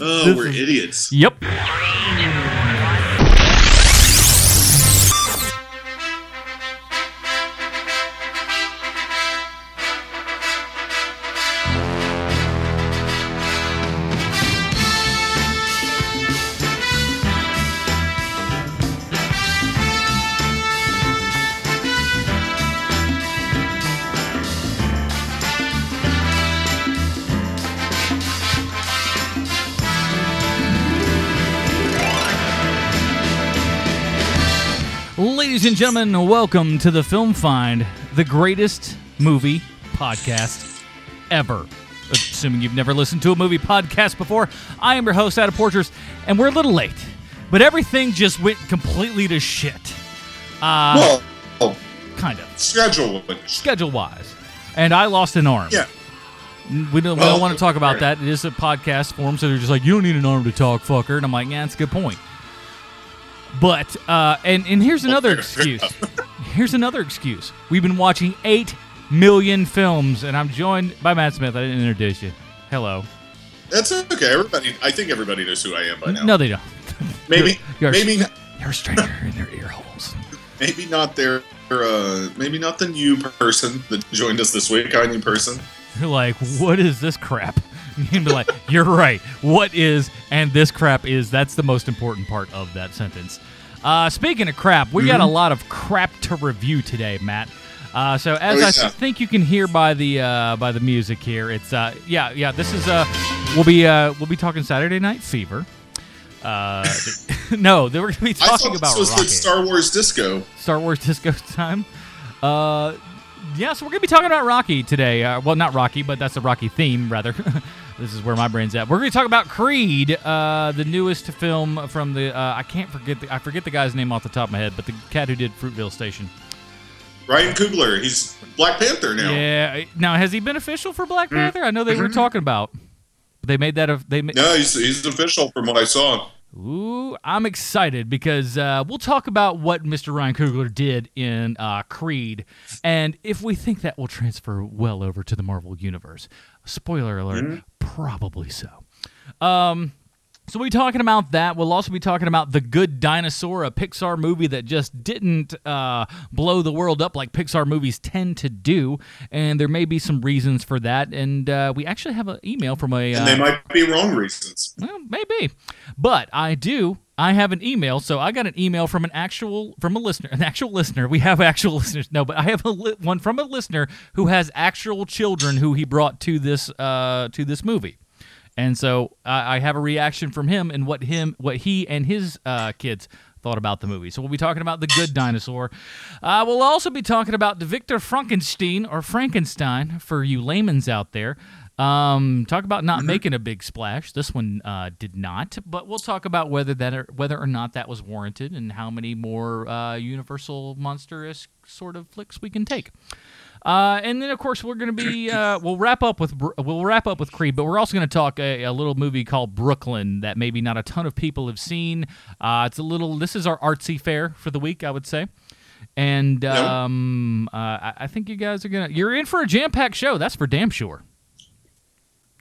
Oh, we're is- idiots. Yep. Gentlemen, welcome to the Film Find, the greatest movie podcast ever. Assuming you've never listened to a movie podcast before, I am your host, Adam Porters, and we're a little late, but everything just went completely to shit. Uh, well, oh, kind of, schedule wise. schedule wise. And I lost an arm. Yeah. We don't, we don't want to talk about that. It is a podcast form, so they're just like, you don't need an arm to talk, fucker. And I'm like, yeah, that's a good point. But uh, and and here's another excuse. Here's another excuse. We've been watching eight million films, and I'm joined by Matt Smith. I didn't introduce you. Hello. That's okay. Everybody, I think everybody knows who I am by now. No, they don't. maybe, you're- maybe, You're a stranger in their ear holes. maybe not their, uh, maybe not the new person that joined us this week. Our new person. You're like, what is this crap? You'd be like, you're right. What is and this crap is? That's the most important part of that sentence. Uh, speaking of crap, we got a lot of crap to review today, Matt. Uh, so as Oh, I think you can hear by the uh, by the music here, it's uh, yeah yeah. This is uh, we'll be uh, we'll be talking Saturday Night Fever. Uh, no, they were gonna be I talking about this was. Star Wars disco. Star Wars disco time. Uh, yeah, so we're gonna be talking about Rocky today. Uh, well, not Rocky, but that's a Rocky theme, rather. This is where my brain's at. We're gonna talk about Creed, uh, the newest film from the. Uh, I can't forget. The, I forget the guy's name off the top of my head, but the cat who did Fruitvale Station. Ryan Coogler. He's Black Panther now. Yeah. Now, has he been official for Black Panther? I know they were Mm-hmm. talking about. They made that. A, they. ma- No, he's, he's official from what I saw. Ooh, I'm excited because uh, we'll talk about what Mr. Ryan Coogler did in uh, Creed, and if we think that will transfer well over to the Marvel universe. Spoiler alert, probably so. Um, so we'll be talking about that. We'll also be talking about The Good Dinosaur, a Pixar movie that just didn't uh, blow the world up like Pixar movies tend to do, and there may be some reasons for that. And uh, we actually have an email from a. And uh, they might be wrong reasons. well, maybe, but I do. I have an email, so I got an email from an actual from a listener, an actual listener. We have actual listeners, no, but I have a li- one from a listener who has actual children who he brought to this uh, to this movie, and so I, I have a reaction from him and what him what he and his uh, kids thought about the movie. So we'll be talking about the Good Dinosaur. Uh, we'll also be talking about the Victor Frankenstein or Frankenstein for you layman's out there. Um, talk about not making a big splash. This one uh, did not, but we'll talk about whether that or, whether or not that was warranted and how many more uh, Universal monstrous sort of flicks we can take. Uh, and then of course we're going to be uh, we'll wrap up with we'll wrap up with Creed, but we're also going to talk a, a little movie called Brooklyn that maybe not a ton of people have seen. Uh, it's a little this is our artsy fair for the week, I would say. And um, uh, I, I think you guys are gonna you're in for a jam packed show. That's for damn sure.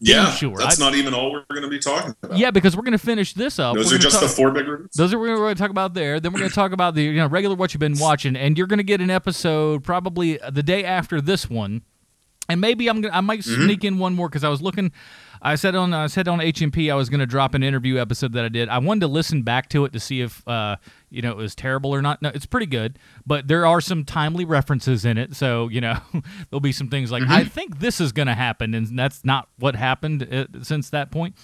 Yeah, sure. that's I- not even all we're going to be talking about. Yeah, because we're going to finish this up. Those We're are just talk- the four big reviews. Those are what we're going to talk about there. Then we're going to talk about the you know regular what you've been watching, and you're going to get an episode probably the day after this one, and maybe I'm gonna I might Mm-hmm. sneak in one more because I was looking. I said on I said on HMP I was going to drop an interview episode that I did. I wanted to listen back to it to see if uh, you know it was terrible or not. No, it's pretty good, but there are some timely references in it. So you know there'll be some things like Mm-hmm. I think this is going to happen, and that's not what happened uh, since that point.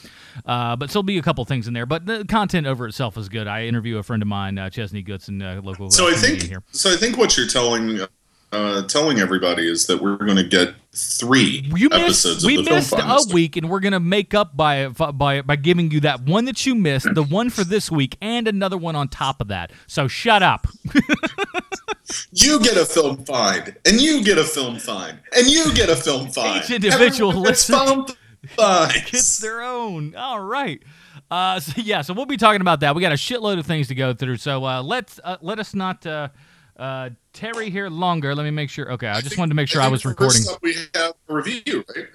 Uh, but still be a couple things in there. But the content over itself is good. I interview a friend of mine, uh, Chesney Goodson, uh, local. So uh, I think here. so. I think what you're telling uh, telling everybody is that we're going to get three You episodes missed. We the missed film a week, and we're gonna make up by by by giving you that one that you missed, the one for this week, and another one on top of that. So shut up. You get a film find, and you get a film find, and you get a film find. Each individual Everyone gets film finds. Gets their own. All right. Uh, so yeah, so we'll be talking about that. We got a shitload of things to go through. So uh, let's uh, let us not uh, tarry here longer. Let me make sure. Okay, I just wanted to make sure I was recording. We have a review, right?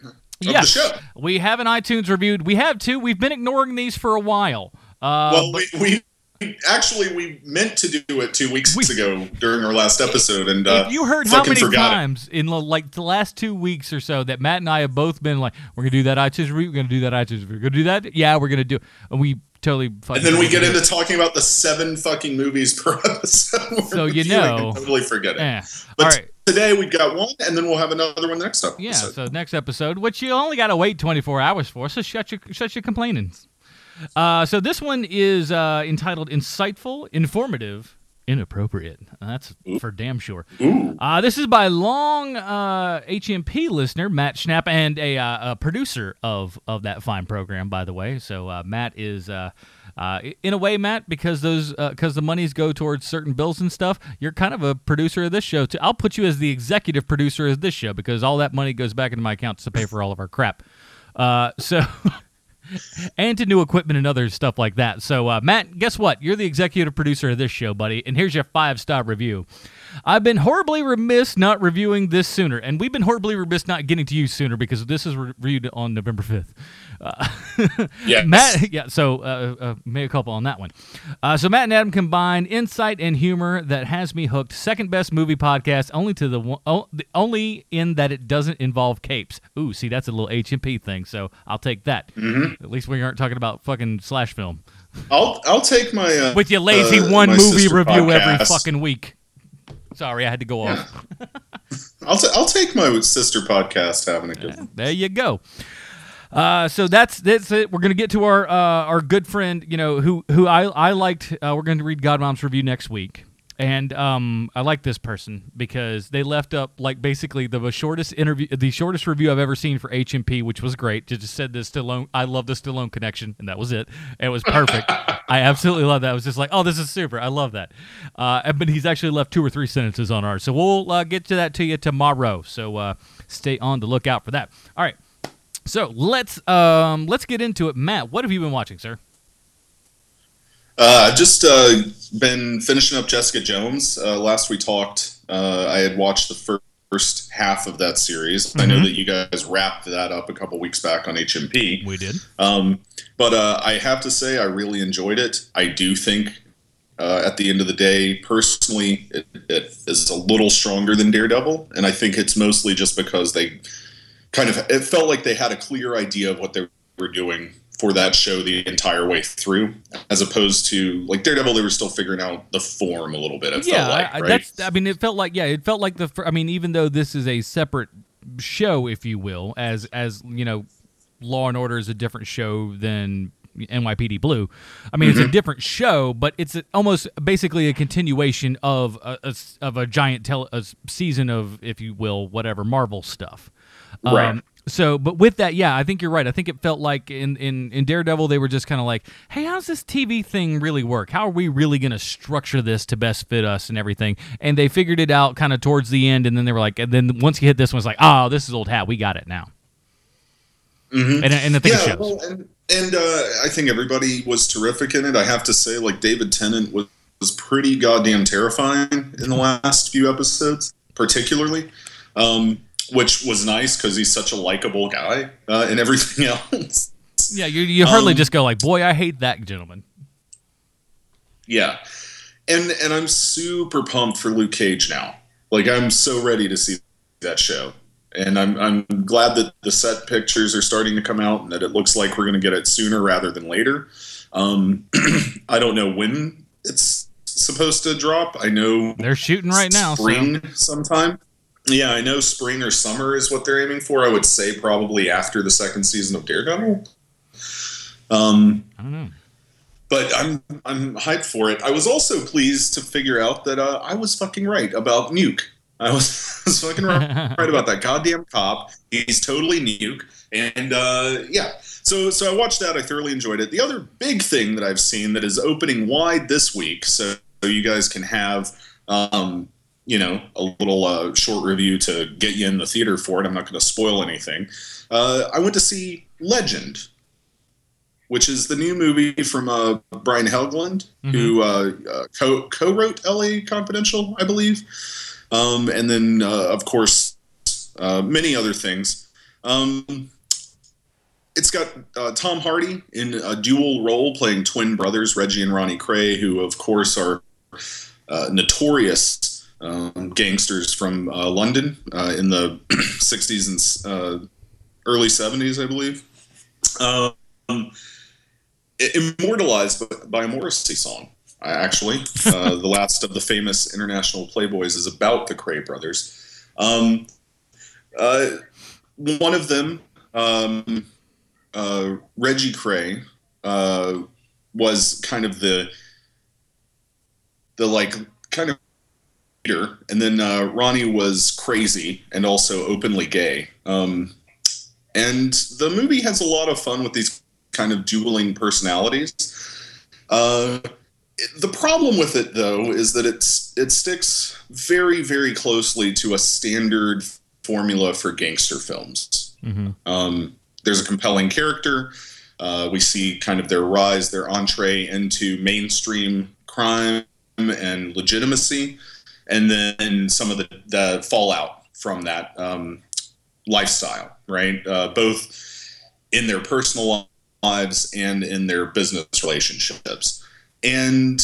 yes, the show. we have an iTunes reviewed. We have two. We've been ignoring these for a while. Uh, Well, we, we actually we meant to do it two weeks We- ago during our last episode, and uh, you heard how many forgot it. times in like the last two weeks or so that Matt and I have both been like, we're gonna do that iTunes review, we're gonna do that iTunes review, we're gonna do that, yeah, we're gonna do, and we totally. Fucking. And then we get into talking about the seven fucking movies per episode. So you know. totally forget it. Yeah. But All right. today we've got one, and then we'll have another one next episode. Yeah. So next episode, which you only got to wait 24 hours for, so shut your shut your complaining. Uh, so this one is uh, entitled "Insightful, Informative, Inappropriate." That's for damn sure. Uh, this is by long uh, HMP listener Matt Schnapp and a, uh, a producer of of that fine program, by the way. So uh, Matt is. Uh, uh, in a way, Matt, because those because the monies go towards certain bills and stuff, you're kind of a producer of this show too. I'll put you as the executive producer of this show because all that money goes back into my accounts to pay for all of our crap. Uh, so, and to new equipment and other stuff like that. So, uh, Matt, guess what? You're the executive producer of this show, buddy. And here's your five star review. I've been horribly remiss not reviewing this sooner, and we've been horribly remiss not getting to you sooner because this is reviewed on November 5th. Uh, Yes. Matt, yeah, so uh, uh, couple on that one. Uh, so Matt and Adam combine insight and humor that has me hooked. Second best movie podcast, only to the one, oh, the- only in that it doesn't involve capes. Ooh, see, that's a little HMP thing. So I'll take that. Mm-hmm. At least we aren't talking about fucking slash film I'll I'll take my uh, with your lazy uh, one movie review every fucking week. Sorry, I had to go Yeah. off. I'll t- I'll take my sister podcast having a good one. There you go. Uh, so that's that's it. We're gonna get to our uh, our good friend, you know, who who I I liked. Uh, we're gonna read Godmom's review next week, and um, I like this person because they left up like basically the shortest interview, the shortest review I've ever seen for HMP, which was great. Just said the Stallone, I love the Stallone connection, and that was it. It was perfect. I absolutely love that. I was just like, oh, this is super. I love that. Uh, but he's actually left two or three sentences on ours, so we'll uh, get to that to you tomorrow. So uh, stay on the lookout for that. All right. So let's um let's get into it. Matt, what have you been watching, sir? Uh, I've just uh, been finishing up Jessica Jones. Uh, last we talked, uh, I had watched the fir- first half of that series. I know Mhm. that you guys wrapped that up a couple weeks back on HMP. We did. Um, but uh, I have to say, I really enjoyed it. I do think, uh, at the end of the day, personally, it, it is a little stronger than Daredevil, and I think it's mostly just because they kind of it felt like they had a clear idea of what they were doing for that show the entire way through, as opposed to like Daredevil, they were still figuring out the form a little bit. It yeah, felt like, I, I- right? that's. I mean, it felt like yeah, it felt like the. I mean, even though this is a separate show, if you will, as as you know, Law and Order is a different show than NYPD Blue. I mean, it's a mm-hmm. different show, but it's almost basically a continuation of a, a of a giant tele, a season of, if you will, whatever Marvel stuff. Um, Right. So, but with that, yeah, I think you're right. I think it felt like in in, in Daredevil they were just kind of like, "Hey, how's this TV thing really work? How are we really going to structure this to best fit us and everything?" And they figured it out kind of towards the end, and then they were like, and then once you hit this one, it's like, "Oh, this is old hat. We got it now." Mhm. And and I think it yeah, shows. well, and and uh, I think everybody was terrific in it. I have to say, like David Tennant was, was pretty goddamn terrifying in the last few episodes, particularly, um, which was nice because he's such a likable guy uh, and everything else. yeah, you you hardly um, just go like, "Boy, I hate that gentleman." Yeah, and and I'm super pumped for Luke Cage now. Like I'm so ready to see that show, and I'm I'm glad that the set pictures are starting to come out and that it looks like we're going to get it sooner rather than later. Um, I don't know when it's supposed to drop. I know They're shooting right now. So. spring sometime. Yeah, I know spring or summer is what they're aiming for. I would say probably after the second season of Daredevil. Um, I don't know. but I'm I'm hyped for it. I was also pleased to figure out that uh, I was fucking right about Nuke. I was, was fucking right, right about that goddamn cop. He's totally Nuke, and uh, yeah. So so I watched that. I thoroughly enjoyed it. The other big thing that I've seen that is opening wide this week, so you guys can have. Um, you know, a little uh, short review to get you in the theater for it. I'm not going to spoil anything. Uh, I went to see Legend, which is the new movie from uh, Brian Helgeland, who uh, uh, co- co-wrote L.A. Confidential, I believe, um, and then uh, of course uh, many other things. Um, it's got uh, Tom Hardy in a dual role playing twin brothers, Reggie and Ronnie Kray, who, of course, are uh, notorious um, gangsters from uh, London uh, in the 60s and uh, early 70s, I believe. Um, immortalized by a Morrissey song, actually. Uh, the last of the famous international Playboys is about the Kray brothers. Um, one of them um, uh, Reggie Kray, uh, was kind of the the like kind of and then uh, Ronnie was crazy and also openly gay. Um, and the movie has a lot of fun with these kind of dueling personalities. Uh, the problem with it, though, is that it's it sticks very, very closely to a standard formula for gangster films. Mm-hmm. Um, there's a compelling character. Uh, we see kind of their rise, their entree into mainstream crime and legitimacy, and then some of the, the fallout from that um, lifestyle, right? Uh, both in their personal lives and in their business relationships. And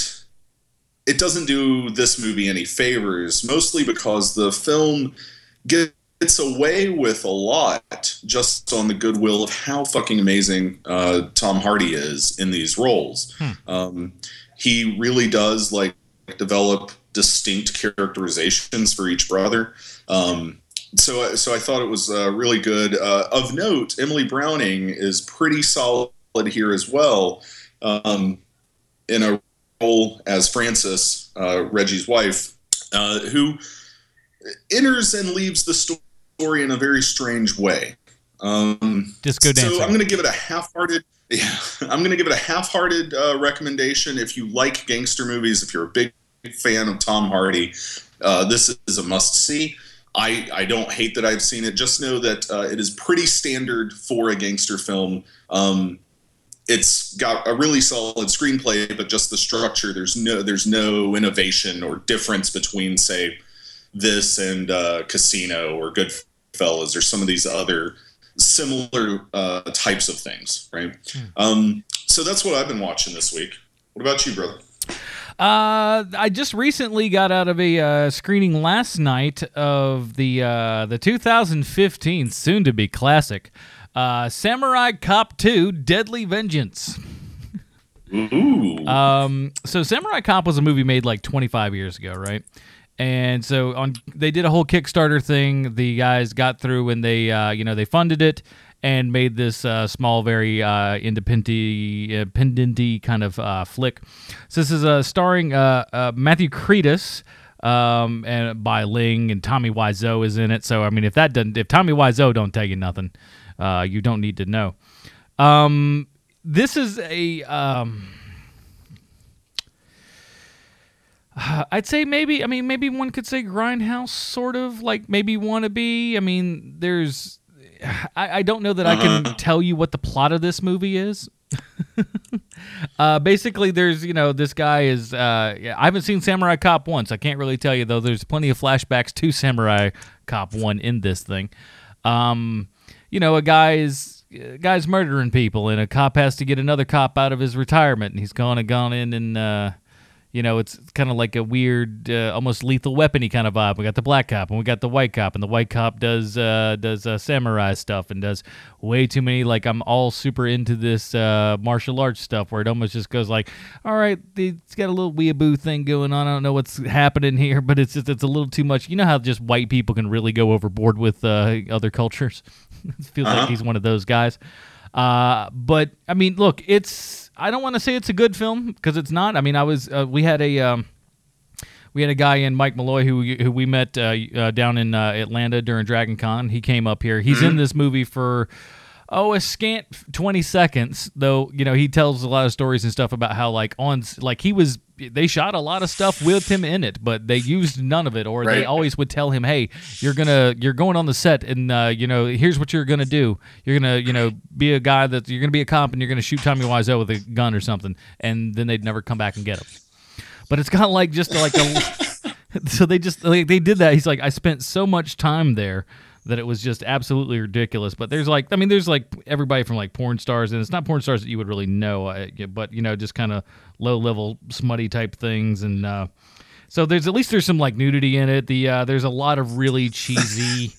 it doesn't do this movie any favors, mostly because the film gets away with a lot just on the goodwill of how fucking amazing uh, Tom Hardy is in these roles. Hmm. Um, he really does like develop distinct characterizations for each brother. Um, so, so I thought it was uh, really good. Uh, of note, Emily Browning is pretty solid here as well, um, in a role as Frances, uh, Reggie's wife, uh, who enters and leaves the story in a very strange way. Um, Disco dancing. So I'm going to give it a half-hearted. Yeah, I'm going to give it a half-hearted uh, recommendation. If you like gangster movies, if you're a big fan of Tom Hardy, uh, this is a must-see. I, I don't hate that I've seen it. Just know that uh, it is pretty standard for a gangster film. Um, it's got a really solid screenplay, but just the structure. There's no there's no innovation or difference between say this and uh, Casino or Goodfellas or some of these other similar uh, types of things, right? Hmm. Um, so that's what I've been watching this week. What about you, brother? Uh, I just recently got out of a uh, screening last night of the uh, the 2015 soon-to-be classic, uh, Samurai Cop 2: Deadly Vengeance. Ooh. Um, so Samurai Cop was a movie made like 25 years ago, right? and so on they did a whole kickstarter thing the guys got through and they uh, you know they funded it and made this uh, small very uh, independent kind of uh, flick so this is uh, starring uh, uh, matthew Karedas, um, and Bai Ling and tommy wiseau is in it so i mean if that doesn't if tommy wiseau don't tell you nothing you don't need to know um, this is a um, I'd say maybe. I mean, maybe one could say grindhouse, sort of like maybe wannabe. I mean, there's. I, I don't know that uh-huh. I can uh-huh. tell you what the plot of this movie is. uh, basically, there's you know this guy is. Uh, I haven't seen Samurai Cop once. I can't really tell you though. There's plenty of flashbacks to Samurai Cop one in this thing. Um, you know, a guy is a guy's murdering people, and a cop has to get another cop out of his retirement, and he's gone and gone in and. Uh, you know, it's kind of like a weird, uh, almost lethal weapony kind of vibe. We got the black cop and we got the white cop, and the white cop does uh, does uh, samurai stuff and does way too many. Like I'm all super into this uh, martial arts stuff where it almost just goes like, all right, it's got a little weeaboo thing going on. I don't know what's happening here, but it's just it's a little too much. You know how just white people can really go overboard with uh, other cultures. it feels uh-huh. like he's one of those guys. Uh, but I mean, look, it's I don't want to say it's a good film because it's not. I mean, I was uh, we had a um, we had a guy in Mike Malloy who who we met uh, uh, down in uh, Atlanta during Dragon Con. He came up here. He's mm-hmm. in this movie for oh a scant 20 seconds though you know he tells a lot of stories and stuff about how like on like he was they shot a lot of stuff with him in it but they used none of it or right. they always would tell him hey you're gonna you're going on the set and uh, you know here's what you're gonna do. You're gonna you know be a guy that you're gonna be a cop and you're gonna shoot tommy wiseau with a gun or something and then they'd never come back and get him. But it's kind of like just like a so they just like they did that. He's like i spent so much time there that it was just absolutely ridiculous. But there's like, I mean, there's like everybody from like porn stars, and it's not porn stars that you would really know, uh, but you know, just kind of low level smutty type things, and uh, so there's at least there's some like nudity in it. The uh, there's a lot of really cheesy.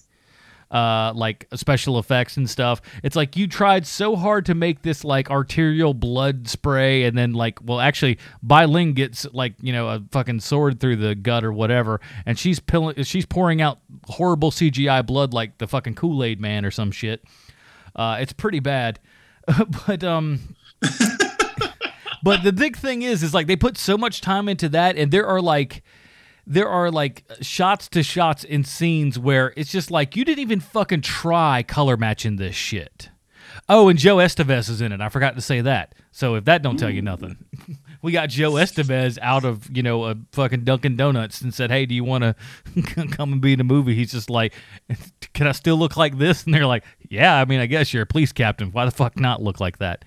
Uh, like special effects and stuff. It's like you tried so hard to make this like arterial blood spray, and then like, well, actually, Bai Ling gets like you know a fucking sword through the gut or whatever, and she's pilling, she's pouring out horrible CGI blood like the fucking Kool Aid Man or some shit. Uh, it's pretty bad, but um. but the big thing is, is like they put so much time into that, and there are like there are like shots to shots in scenes where it's just like you didn't even fucking try color matching this shit. Oh, and Joe Estevez is in it. I forgot to say that. So if that don't tell you nothing, we got Joe Estevez out of you know a fucking Dunkin' Donuts and said, "Hey, do you want to come and be in a movie?" He's just like, "Can I still look like this?" And they're like, "Yeah, I mean, I guess you're a police captain. Why the fuck not look like that?"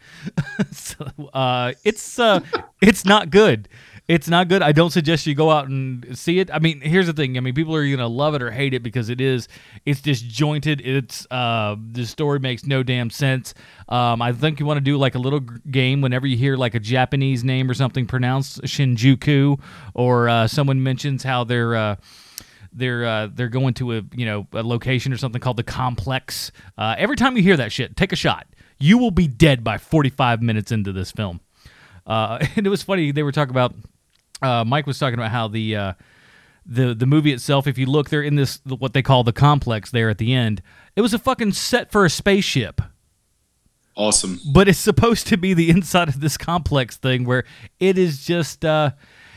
so uh, it's uh, it's not good it's not good. I don't suggest you go out and see it. I mean, here's the thing. I mean, people are gonna love it or hate it because it is. It's disjointed. It's uh, the story makes no damn sense. Um, I think you want to do like a little game whenever you hear like a Japanese name or something pronounced Shinjuku, or uh, someone mentions how they're. Uh, they're uh, they're going to a you know a location or something called the complex. Uh, every time you hear that shit, take a shot. You will be dead by 45 minutes into this film. Uh, and it was funny. They were talking about uh, Mike was talking about how the uh, the the movie itself, if you look, they're in this what they call the complex there at the end. It was a fucking set for a spaceship. Awesome. But it's supposed to be the inside of this complex thing where it is just uh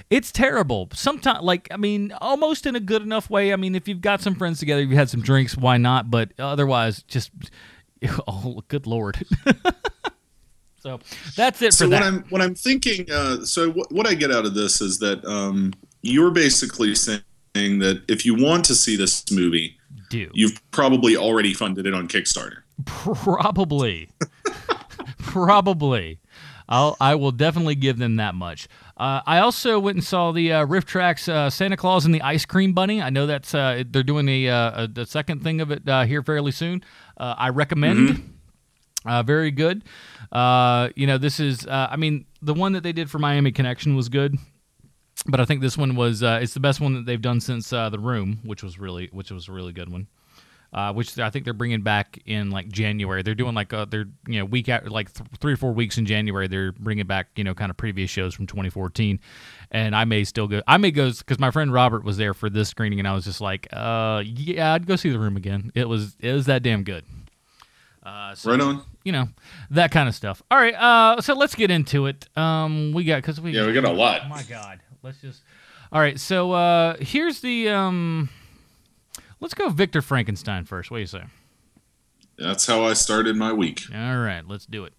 it's terrible. Sometimes like I mean, almost in a good enough way. I mean, if you've got some friends together, you've had some drinks, why not? But otherwise just oh good lord. So that's it so what that. I'm what I'm thinking. Uh, so what, what I get out of this is that um, you're basically saying that if you want to see this movie, Do you've probably already funded it on Kickstarter. probably, probably. I'll I will definitely give them that much. Uh, I also went and saw the uh, RiffTrax uh, Santa Claus and the Ice Cream Bunny. I know that's uh, they're doing a, uh, the second thing of it uh, here fairly soon. Uh, I recommend. Uh, very good. Uh, you know, this is. Uh, I mean, the one that they did for Miami Connection was good, but I think this one was. Uh, it's the best one that they've done since uh, The Room, which was really, which was a really good one. Uh, which I think they're bringing back in like January. They're doing like uh, they're you know week out like th- three or four weeks in January. They're bringing back you know kind of previous shows from 2014, and I may still go. I may go because my friend Robert was there for this screening, and I was just like, uh, yeah, I'd go see The Room again. It was it was that damn good. Uh, so, Right on. You know that kind of stuff. All right, uh, so let's get into it. Um, we got because we Yeah, we got a lot. Oh my God, let's just. All right, so uh, here's the um. Let's go Victor Frankenstein first. What do you say? That's how I started my week. All right, let's do it.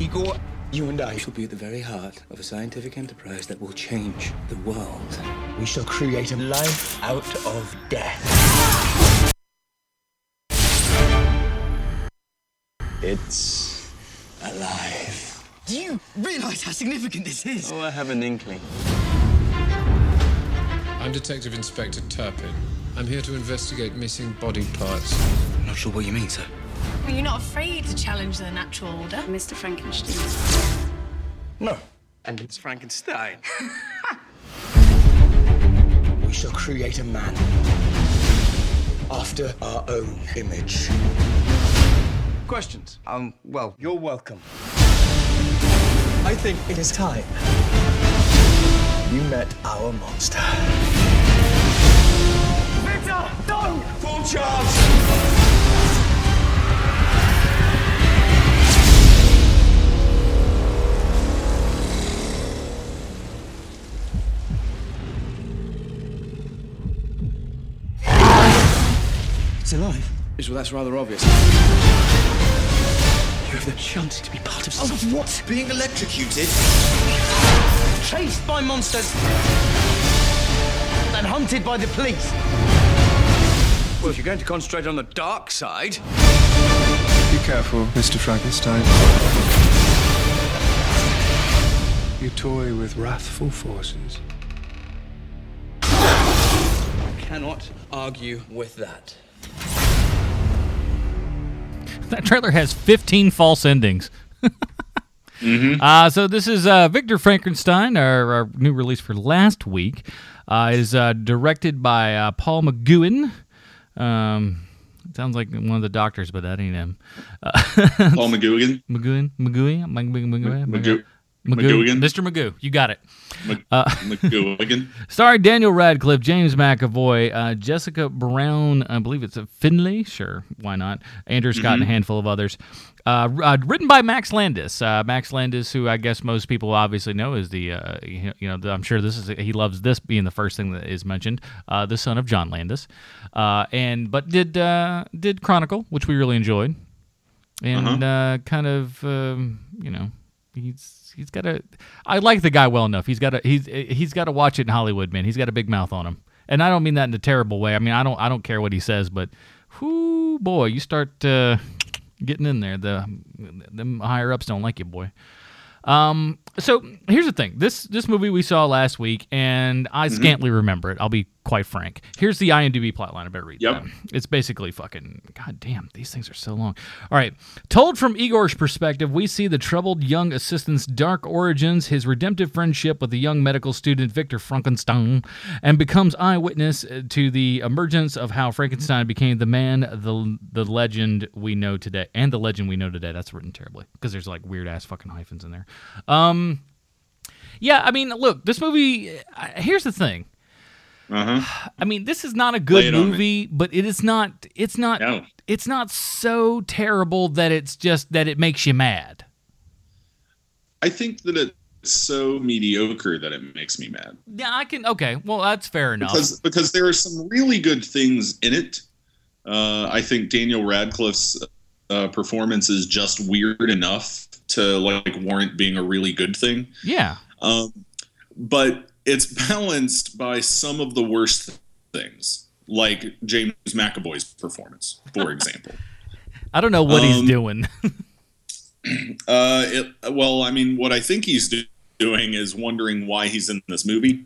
Igor, you and I shall be at the very heart of a scientific enterprise that will change the world. We shall create a life out of death. It's Alive. Do you realize how significant this is? Oh, I have an inkling. I'm Detective Inspector Turpin. I'm here to investigate missing body parts. I'm not sure what you mean, sir. Are you not afraid to challenge the natural order, Mr. Frankenstein? No. And it's Frankenstein. We shall create a man after our own image. Questions? Um, well, You're welcome. I think it is time you met our monster. Victor, no! Full charge! It's alive. yes, well, that's rather obvious. You have the chance to be part of something. what? Being electrocuted? Chased by monsters and hunted by the police. Well, if you're going to concentrate on the dark side, Be careful, Mr. Frankenstein. You toy with wrathful forces. I cannot argue with that. That trailer has 15 false endings. uh, so this is uh, Victor Frankenstein, our, our new release for last week. Uh, is uh, directed by uh, Paul McGowan. Um, sounds like one of the doctors, but that ain't him. Paul McGuigan. McGowan, McGowan, McGowan, McGoo- McGoo, Mr. Magoo. You got it. Mc- Uh, McGuigan. Starring Daniel Radcliffe, James McAvoy, uh, Jessica Brown, I believe it's a Findlay. Sure, why not? Andrew Scott and a handful of others. Uh, uh, written by Max Landis. Uh, Max Landis, who I guess most people obviously know is the, uh, you know, the, I'm sure this is he loves this being the first thing that is mentioned. Uh, the son of John Landis, uh, and but did uh, did Chronicle, which we really enjoyed, and uh kind of um, you know he's he's got a I like the guy well enough. He's got a he's he's got to watch it in Hollywood, man. He's got a big mouth on him, and I don't mean that in a terrible way. I mean I don't I don't care what he says, but whoo boy, you start uh, getting in there. The them higher ups don't like you, boy. Um, so here's the thing. This this movie we saw last week, and I scantily remember it. I'll be quite frank. Here's the IMDb plotline. I better read Yep. that. It's basically fucking. God damn, these things are so long. All right. Told from Igor's perspective, we see the troubled young assistant's dark origins, his redemptive friendship with the young medical student Victor Frankenstein, and becomes eyewitness uh, to the emergence of how Frankenstein became the man, the the legend we know today, and the legend we know today. That's written terribly because there's like weird ass fucking hyphens in there. Um. Yeah, I mean, look, this movie. Uh, here's the thing. Uh-huh. I mean, this is not a good it on me. movie, but it is not. It's not. No. It's not so terrible that it's just that it makes you mad. I think that it's so mediocre that it makes me mad. Yeah, I can. Okay, well, that's fair enough. because because there are some really good things in it. Uh, I think Daniel Radcliffe's uh, performance is just weird enough to like warrant being a really good thing. yeah, Um, but it's balanced by some of the worst things, like James McAvoy's performance, for example. I don't know what he's Um, doing. Uh, it, well, I mean, what I think he's do- doing is wondering why he's in this movie.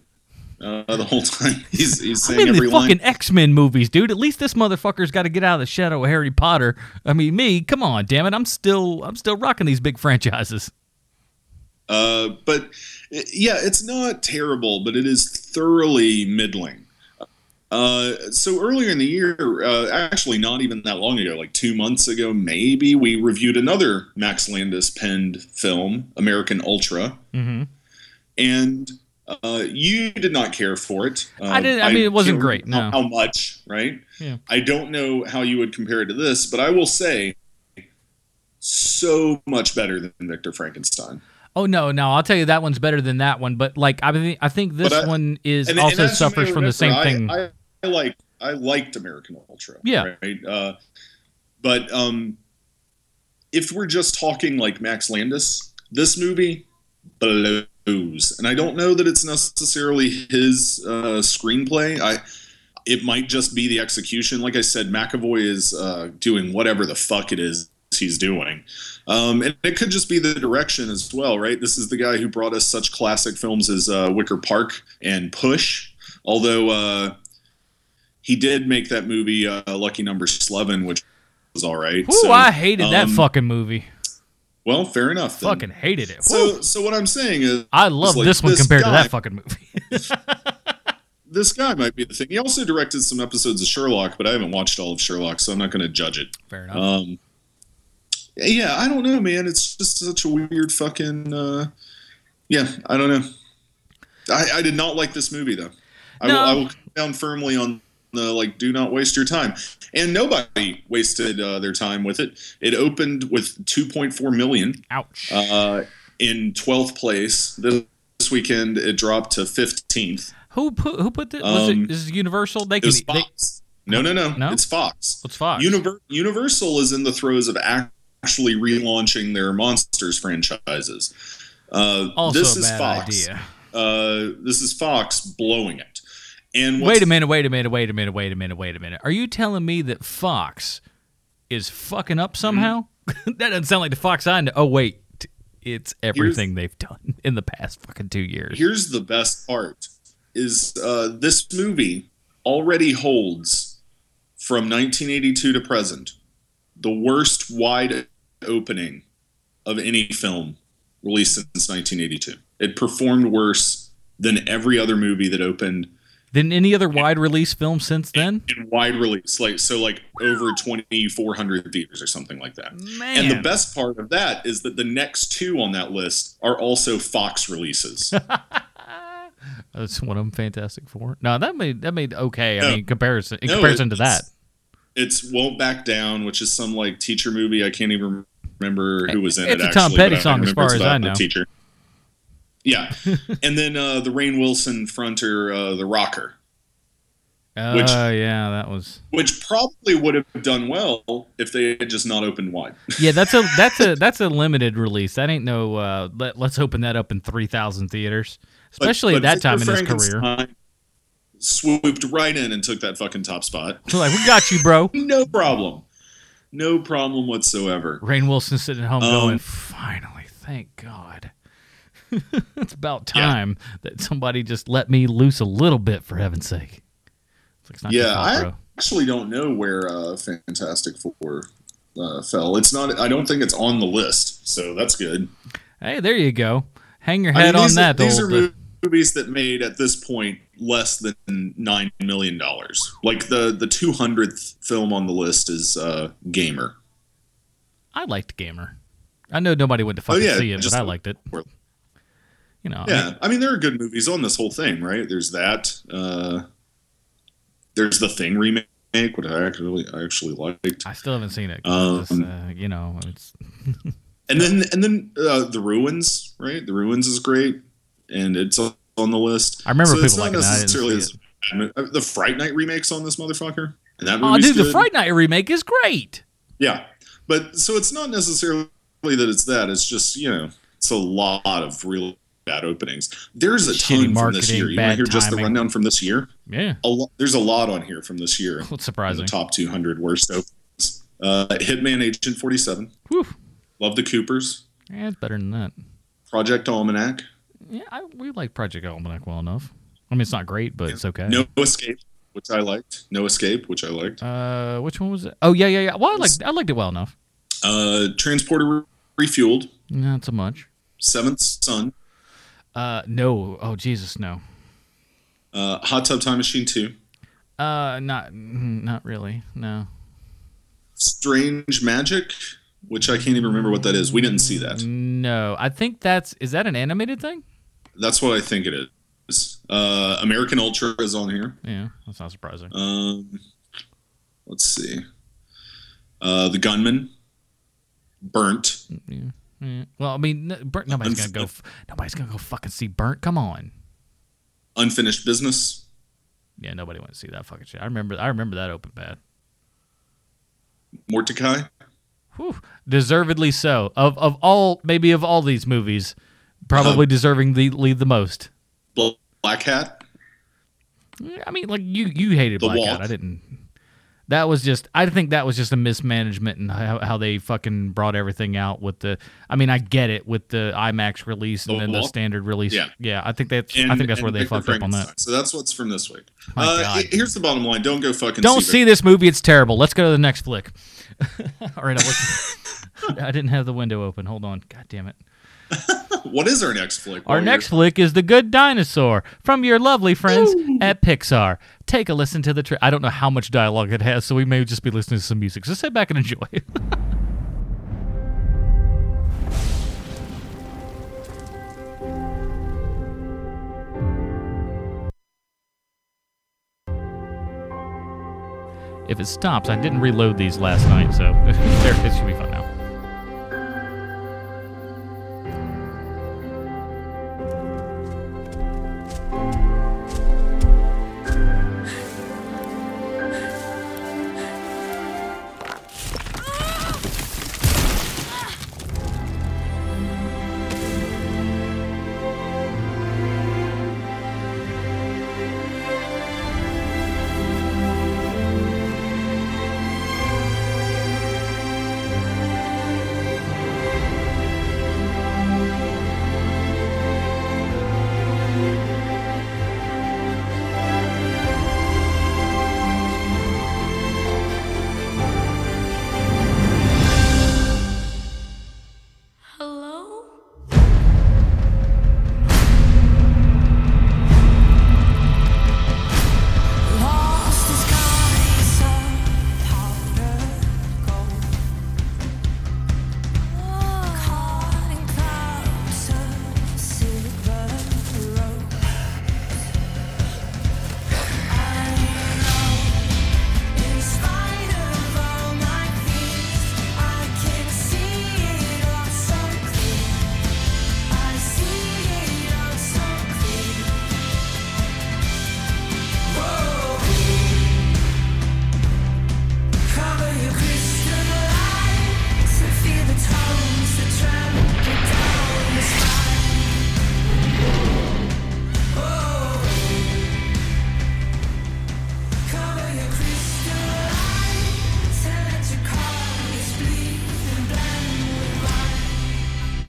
Uh, the whole time he's he's I'm in every the fucking X Men movies, dude. At least this motherfucker's got to get out of the shadow of Harry Potter. I mean, me, come on, damn it. I'm still, I'm still rocking these big franchises. Uh, but uh, yeah, it's not terrible, but it is thoroughly middling. Uh, so earlier in the year, uh, actually not even that long ago, like two months ago, maybe we reviewed another Max Landis penned film, American Ultra, Mm-hmm. and uh, you did not care for it. Uh, I didn't- I mean, it wasn't great, no. How, how much? Right? Yeah. I don't know how you would compare it to this, but I will say, so much better than Victor Frankenstein. Oh no, no, I'll tell you that one's better than that one. But like, I mean, I think this I- one is And- also and as you may suffers from the same remember, thing. I, I, I like I liked American Ultra. Yeah. Right. Uh, but um, if we're just talking like Max Landis, this movie blows, and I don't know that it's necessarily his uh, screenplay. I it might just be the execution. Like I said, McAvoy is uh, doing whatever the fuck it is he's doing. Um, and it could just be the direction as well, right? This is the guy who brought us such classic films as uh, Wicker Park and Push. Although uh, he did make that movie uh, Lucky Number Slevin, which was all right. Ooh, So, I hated that um, fucking movie. Well, fair enough. then. Fucking hated it. So, Woo. so what I'm saying is, I love like, this one this compared to that fucking movie. this guy might be the thing. He also directed some episodes of Sherlock, but I haven't watched all of Sherlock, so I'm not going to judge it. Fair enough. Um, yeah, I don't know, man. It's just such a weird fucking. Uh, yeah, I don't know. I, I did not like this movie though. I, will, I will come down firmly on the like, do not waste your time. And nobody wasted uh, their time with it. It opened with 2.4 million Ouch. uh, in 12th place. This, this weekend it dropped to 15th. who put who put this? Was um, it Universal? They It can they, Fox. no, no, no, No? It's Fox. It's Fox? Univer- Universal is in the throes of actually relaunching their monsters franchises. Uh, also this is Fox. Uh, this is Fox blowing it. And Wait a minute, wait a minute, wait a minute, wait a minute, wait a minute. Are you telling me that Fox is fucking up somehow? that doesn't sound like the Fox I know. Oh wait, it's everything they've done in the past fucking two years. Here's the best part: is uh, this movie already holds from 1982 to present the worst wide opening of any film released since 1982. It performed worse than every other movie that opened Than any other wide release film since then? in wide release, like so, like over 2,400 theaters or something like that. Man. And the best part of that is that the next two on that list are also Fox releases. That's one of them Fantastic Four. No, that made that made okay. I mean, comparison in No, comparison to that. it's Won't Back Down, which is some like teacher movie. I can't even remember who was in It's it. a Tom actually, Petty song as far as I know. Teacher. Yeah, and then uh, the Rainn Wilson fronter, uh, the Rocker, Oh Which- yeah, that was which probably would have done well if they had just not opened wide. yeah. That's a that's a that's a limited release. That ain't no. Uh, let, let's open that up in three thousand theaters, especially but at that time in his career. Swooped right in and took that fucking top spot. So like, we got you, bro. No problem. No problem whatsoever. Rainn Wilson sitting at home Um, going, finally, thank God. it's about Yeah. time that somebody just let me loose a little bit, for heaven's sake. It's, like, it's not Yeah, fault, I bro. actually don't know where uh, Fantastic Four uh, fell. It's not. I don't think it's on the list, so that's good. Hey, there you go. Hang your I head mean, on these that. These old, are movies that made at this point less than nine million dollars. Like the the two hundredth film on the list is uh, Gamer. I liked Gamer. I know nobody went to fucking Oh, yeah, see it, but I liked it. You know, I Yeah, mean, I mean there are good movies on this whole thing, right? There's that. Uh, there's the Thing remake, which I actually I actually liked. I still haven't seen it. Um, uh, you know, it's And then and then uh, the ruins, right? The ruins is great, and it's on the list. I remember So people not that. Uh, the Fright Night remakes on this motherfucker, and that oh, dude, the. Fright Night remake is great. Yeah, but so it's not necessarily that it's that. It's just you know, it's a lot of real bad openings. There's a Shitty ton from this year. You want to hear just the rundown from this year? Yeah, A lo- there's a lot on here from this year. what's in surprising? The top 200 worst opens. Uh, Hitman Agent 47. Whew. Love the Coopers. Yeah, it's better than that. Project Almanac. Yeah, I, we like Project Almanac well enough. I mean, it's not great, but it's okay. No Escape, which I liked. No Escape, which I liked. Uh, which one was it? Oh yeah, yeah, yeah. Well, I liked I liked it well enough. Uh, Transporter Refueled. Not so much. Seventh Son. Uh, no. Oh Jesus, no. Uh, Hot Tub Time Machine 2. Uh, not mm, not really. No. Strange Magic, which I can't even remember what that is. We didn't see that. No, I think that's is that an animated thing? That's what I think it is. Uh, American Ultra is on here. Yeah, that's not surprising. Um, let's see. Uh, the Gunman. Burnt. Yeah. Well, I mean, Burnt, nobody's gonna go. Nobody's gonna go fucking see Burnt. Come on. Unfinished Business. Yeah, nobody went to see that fucking shit. I remember. I remember that open bad. Mortdecai. Whew. Deservedly so. Of of all maybe of all these movies, probably Uh, deserving the lead the most. Black Hat. I mean, like you you hated The Black Walk. Cat. I didn't. That was just. I think that was just a mismanagement and how, how they fucking brought everything out with the. I mean, I get it with the IMAX release and The then the standard release. Yeah. yeah. I think that's. I think that's where they fucked up on that. So that's what's from this week. Uh. Here's the bottom line. Don't go fucking Don't see see this movie. It's terrible. Let's go to the next flick. All right. I, I didn't have the window open. Hold on. God damn it. What is our next flick? Our next flick is The Good Dinosaur from your lovely friends at Pixar. Take a listen to the. Tra- I don't know how much dialogue it has, so we may just be listening to some music. So sit back and enjoy. if it stops, I didn't reload these last night, so there it should be fun now.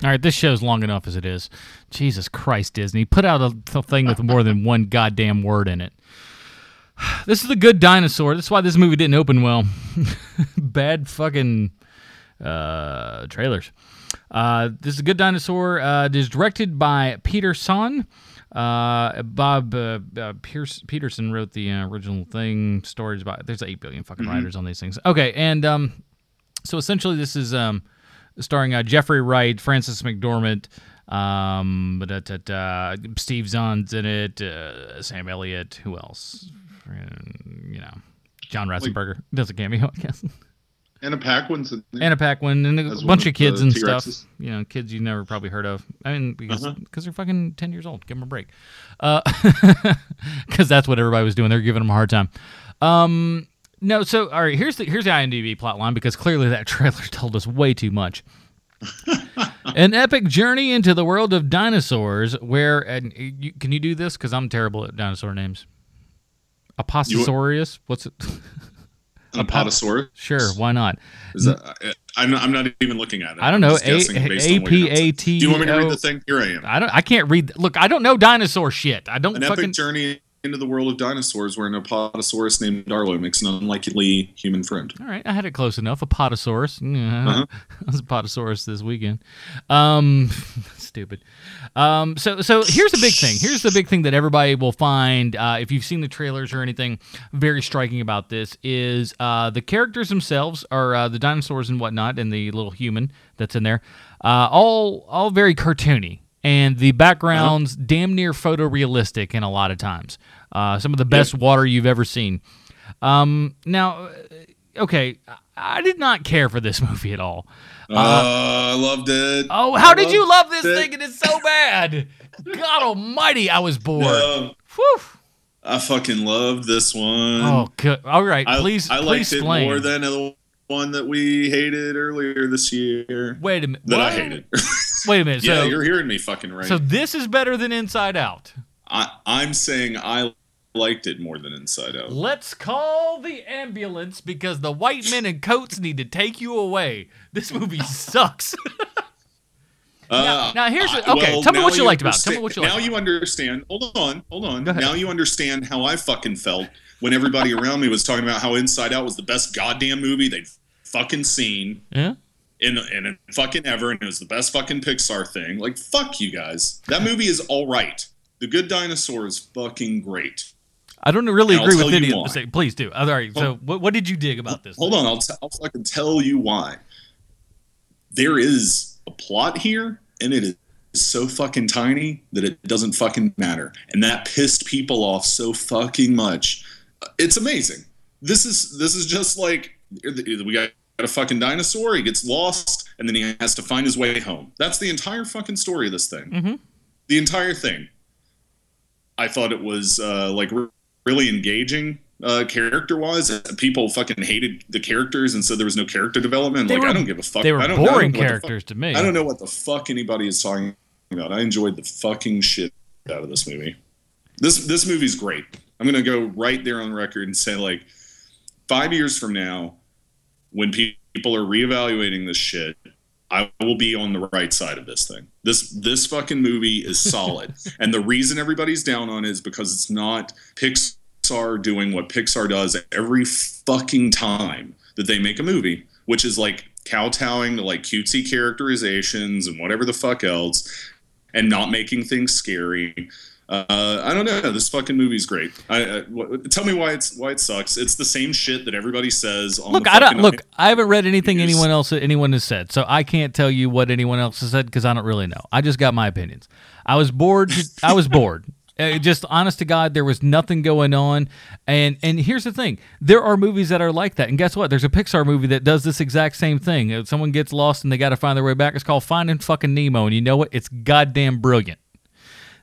All right, this show's long enough as it is. Jesus Christ, Disney. Put out a th- thing with more than one goddamn word in it. This is the good dinosaur. That's why this movie didn't open well. Bad fucking uh, trailers. Uh, this is a good dinosaur. Uh, it is directed by Peter Sohn. Uh, Bob uh, uh, Pierce, Peterson wrote the uh, original thing. Stories about there's eight billion fucking writers on these things. Okay, and um, so essentially this is um, starring uh, Jeffrey Wright, Frances McDormand, um, da, da, da, Steve Zahn's in it, uh, Sam Elliott. Who else? You know, John Ratzenberger does a cameo, I guess. Anna Paquin's in there. Anna Paquin and a As bunch of kids and T-Rexes. stuff. You know, kids you never probably heard of. I mean, because Uh-huh. because they're fucking ten years old. Give them a break. Because that's what everybody was doing. They're giving them a hard time. Um, no, so all right. Here's the here's the IMDb plot line because clearly that trailer told us way too much. An epic journey into the world of dinosaurs. Where and you, can you do this? Because I'm terrible at dinosaur names. Apatosaurus. What's it? Apatosaurus. Sure, why not? Is that, I'm, not, I'm not even looking at it. I don't know. A- based on what you're gonna say. APATO. Do you want me to read the thing? Here I am. I don't. I can't read. Look, I don't know dinosaur shit. I don't An fucking. epic journey into the world of dinosaurs where an Apatosaurus named Arlo makes an unlikely human friend. All right, I had it close enough. Apatosaurus. Yeah, Uh-huh. I was Apatosaurus this weekend. Um, stupid. Um, so so here's the big thing. Here's the big thing that everybody will find uh, if you've seen the trailers or anything very striking about this is uh, the characters themselves are uh, the dinosaurs and whatnot, and the little human that's in there, uh, all all very cartoony. And the backgrounds damn near photorealistic in a lot of times. Uh, some of the best water you've ever seen. Um, now, uh, okay, I did not care for this movie at all. Uh, I loved it. Oh, how did you love this it. thing? It's so bad. God Almighty, I was bored. No, Whew. I fucking loved this one. Oh, good. All right, I, please, I please liked it explain. more than the one that we hated earlier this year. Wait a minute. That I hated. Wait a minute. yeah, so, you're hearing me fucking right. so this is better than Inside Out. I, I'm saying I liked it more than Inside Out. Let's call the ambulance because the white men in coats need to take you away. This movie sucks. Uh, now here's the- okay, well, tell me what you liked about it. Tell me what you liked. Now you understand. Hold on, hold on. Now you understand how I fucking felt when everybody around me was talking about how Inside Out was the best goddamn movie they'd fucking seen yeah. In in fucking ever, and it was the best fucking Pixar thing. Like fuck you guys. That movie is all right. The Good Dinosaur is fucking great. I don't really And agree with any of the. Please do. All right. So, what, what did you dig about this? Hold thing? on, I'll, t- I'll fucking tell you why. There is a plot here, and it is so fucking tiny that it doesn't fucking matter. And that pissed people off so fucking much. Uh, it's amazing. This is this is just like we got a fucking dinosaur. He gets lost, and then he has to find his way home. That's the entire fucking story of this thing. Mhm. The entire thing. I thought it was uh, like re- really engaging uh, character wise. People fucking hated the characters, and so there was no character development. They like were- I don't give a fuck. They were I don't, I don't boring know what the characters to me. I don't know what the fuck anybody is talking about. I enjoyed the fucking shit out of this movie. This this movie's great. I'm gonna go right there on record and say like five years from now, when people are reevaluating this shit, I will be on the right side of this thing. This this fucking movie is solid, and the reason everybody's down on it is because it's not Pixar doing what Pixar does every fucking time that they make a movie, which is like kowtowing to like cutesy characterizations and whatever the fuck else, and not making things scary. Uh, I don't know. This fucking movie's great. I, I, tell me why it's why it sucks. It's the same shit that everybody says. On Look, the I don't look. I haven't read anything anyone else anyone has said, so I can't tell you what anyone else has said because I don't really know. I just got my opinions. I was bored. I was bored. Uh, just honest to God, there was nothing going on. And and here's the thing: there are movies that are like that. And guess what? There's a Pixar movie that does this exact same thing. If someone gets lost and they got to find their way back, it's called Finding Fucking Nemo. And you know what? It's goddamn brilliant.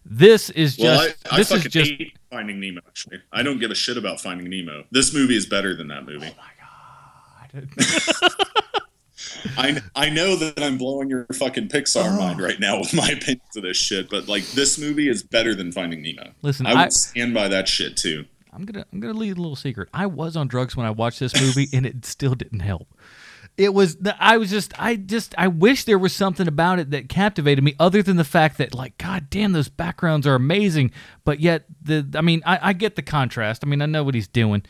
This is Well, just. I, I this is just. hate Finding Nemo. Actually, I don't give a shit about Finding Nemo. This movie is better than that oh movie. Oh my god. I I know that I'm blowing your fucking Pixar Oh. mind right now with my opinions of this shit, but like this movie is better than Finding Nemo. Listen, I would I- stand by that shit too. I'm gonna I'm gonna leave a little secret. I was on drugs when I watched this movie, and it still didn't help. It was the- i was just i just i wish there was something about it that captivated me other than the fact that like god damn those backgrounds are amazing but yet the i mean i, I get the contrast i mean i know what he's doing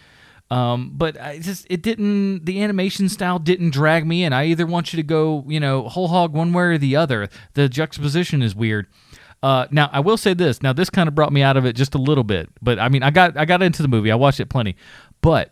um, but I just it didn't the animation style didn't drag me in. I either want you to go, you know, whole hog one way or the other. The juxtaposition is weird. Uh, now I will say this. Now this kind of brought me out of it just a little bit. But I mean, I got I got into the movie. I watched it plenty. But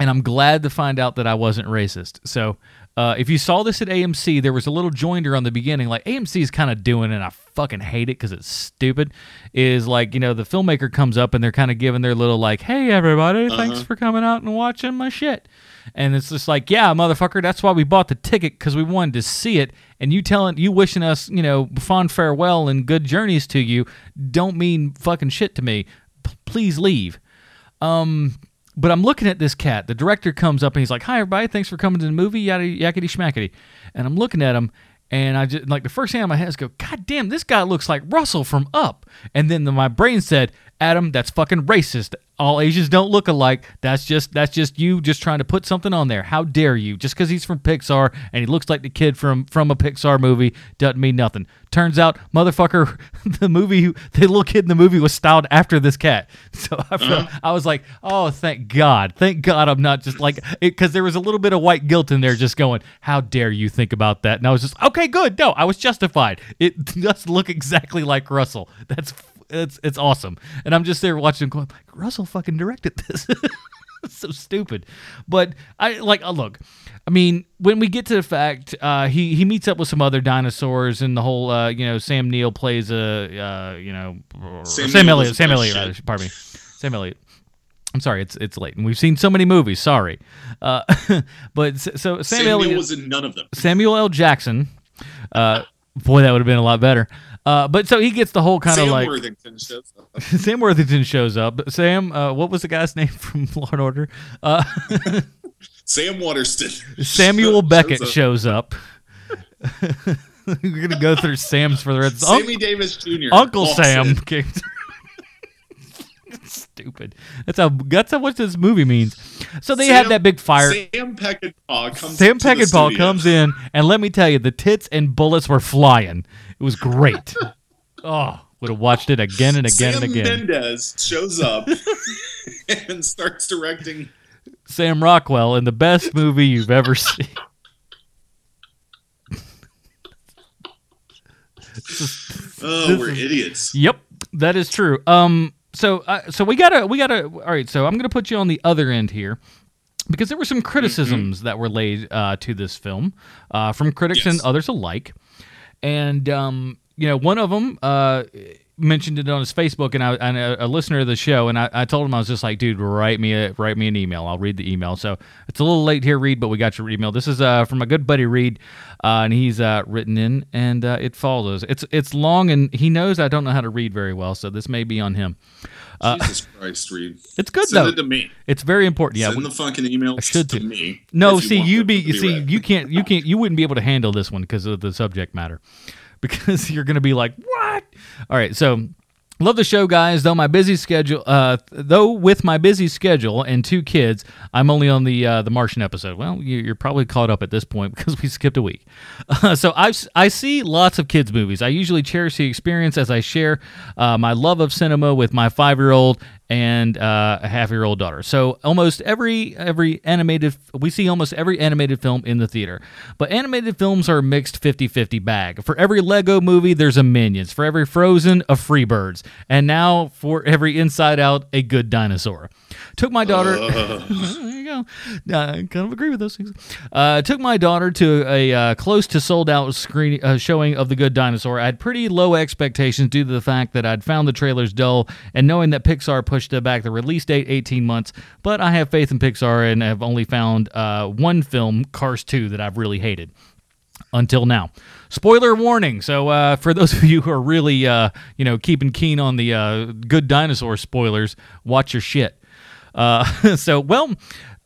and I'm glad to find out that I wasn't racist. So, uh, if you saw this at AMC, there was a little joinder on the beginning, like AMC is kind of doing, and I fucking hate it because it's stupid. Is like you know the filmmaker comes up and they're kind of giving their little like, "Hey everybody, thanks for coming out and watching my shit," and it's just like, "Yeah, motherfucker, that's why we bought the ticket because we wanted to see it." And you telling you wishing us, you know, fond farewell and good journeys to you, don't mean fucking shit to me. P- please leave. Um, but I'm looking at this cat. The director comes up and he's like, "Hi, everybody. Thanks for coming to the movie. Yada yakety schmackety." And I'm looking at him, and I just like the first thing on my head is go, "God damn, this guy looks like Russell from Up." And then the, my brain said, "Adam, that's fucking racist. All Asians don't look alike. That's just that's just you just trying to put something on there. How dare you? Just because he's from Pixar and he looks like the kid from from a Pixar movie doesn't mean nothing." Turns out, motherfucker, the movie, the little kid in the movie was styled after this cat. So I, felt, uh-huh. I was like, oh, thank God. Thank God I'm not just like, because there was a little bit of white guilt in there just going, how dare you think about that? And I was just, okay, good. No, I was justified. It does look exactly like Russell. That's, it's, it's awesome. And I'm just there watching going, like, Russell fucking directed this. It's so stupid. But I like uh, look. I mean, when we get to the fact, uh, he he meets up with some other dinosaurs, and the whole uh, you know Sam Neill plays a uh, you know Sam Sam, Elliott. Sam Elliott, rather. Pardon me. Sam Elliott. I'm sorry, it's it's late, and we've seen so many movies. Sorry, uh, but so Sam, Sam Elliott was in none of them. Samuel L. Jackson. Uh, boy, that would have been a lot better. Uh, but so he gets the whole kind of like Worthington shows up. Sam Worthington shows up. Sam, uh, what was the guy's name from Law and Order? Uh, Sam Waterston. Samuel shows Beckett up. shows up. We're gonna go through Sam's for the rest. Sammy Davis Jr. Uncle Sam. Stupid. That's how. That's how much this movie means. So they had Sam- that big fire. Sam Peckinpah comes. Sam Peckinpah comes in, and let me tell you, the tits and bullets were flying. It was great. oh, would have watched it again and again Sam and again. Mendes shows up and starts directing. Sam Rockwell in the best movie you've ever seen. Oh, This we're is- idiots. Yep, that is true. Um, so uh, so we gotta we gotta. All right, so I'm gonna put you on the other end here. Because there were some criticisms that were laid uh, to this film uh, from critics and others alike, and um, you know one of them uh, mentioned it on his Facebook, and I and a, a listener of the show, and I, I told him I was just like, dude, write me a, write me an email. I'll read the email. So it's a little late here, Reed, but we got your email. This is uh, from my good buddy Reed, uh, and he's uh, written in, and uh, it follows. It's it's long, and he knows I don't know how to read very well, so this may be on him. Jesus Christ, Reed. It's good Send though. it to me. It's very important. Yeah. Send the fucking email I should to me. No, you see, you'd be you see, read. you can't you can't you wouldn't be able to handle this one because of the subject matter. Because you're gonna be like, what? All right, so love the show, guys. Though my busy schedule, uh, though with my busy schedule and two kids, I'm only on the uh, the Martian episode. Well, you- you're probably caught up at this point because we skipped a week. Uh, so I I see lots of kids movies. I usually cherish the experience as I share uh, my love of cinema with my five year old and uh, a half year old daughter. So almost every every animated we see almost every animated film in the theater. But animated films are a mixed 50-50 bag. For every Lego movie there's a Minions. For every Frozen a Freebirds. And now for every Inside Out a good dinosaur. Took my daughter there you go. Uh, I kind of agree with those things. Uh, took my daughter to a uh, close to sold out screen uh, showing of The Good Dinosaur. I had pretty low expectations due to the fact that I'd found the trailers dull and knowing that Pixar pushed back the release date 18 months. But I have faith in Pixar and have only found uh, one film, Cars 2, that I've really hated until now. Spoiler warning. So uh, for those of you who are really, uh, you know, keeping keen on the uh, good dinosaur spoilers, watch your shit. Uh, so well.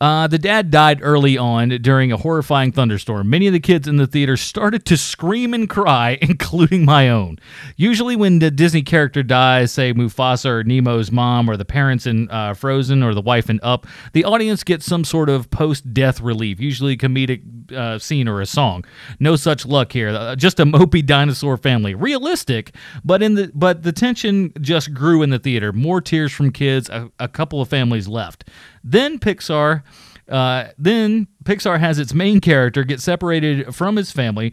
Uh, the dad died early on during a horrifying thunderstorm. Many of the kids in the theater started to scream and cry, including my own. Usually, when the Disney character dies, say Mufasa or Nemo's mom, or the parents in uh, Frozen, or the wife in Up, the audience gets some sort of post death relief, usually comedic uh, scene or a song. No such luck here. Uh, just a mopey dinosaur family. Realistic, but in the but the tension just grew in the theater. More tears from kids. A, a couple of families left. Then Pixar. Uh, then Pixar has its main character get separated from his family,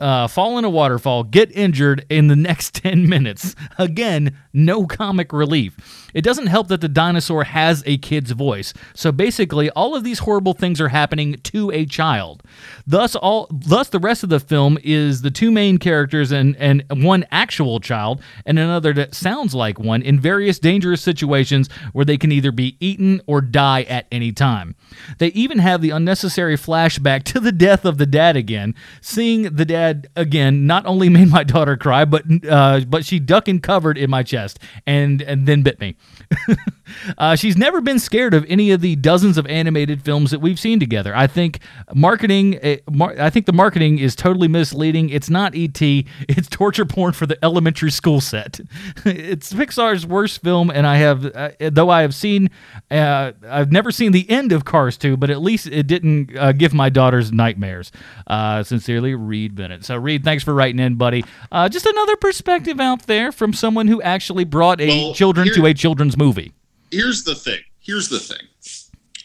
uh, fall in a waterfall, get injured in the next 10 minutes. Again, no comic relief. It doesn't help that the dinosaur has a kid's voice. So basically, all of these horrible things are happening to a child. Thus, all thus the rest of the film is the two main characters and and one actual child and another that sounds like one in various dangerous situations where they can either be eaten or die at any time. They even have the unnecessary flashback to the death of the dad again. Seeing the dad again not only made my daughter cry, but uh, but she duck and covered in my chest and and then bit me. uh, she's never been scared of any of the dozens of animated films that we've seen together. I think marketing, uh, mar- I think the marketing is totally misleading. It's not ET. It's torture porn for the elementary school set. it's Pixar's worst film, and I have, uh, though I have seen, uh, I've never seen the end of Cars 2, but at least it didn't uh, give my daughters nightmares. Uh, sincerely, Reed Bennett. So, Reed, thanks for writing in, buddy. just another perspective out there from someone who actually brought a well, children to a children's movie. Here's the thing. Here's the thing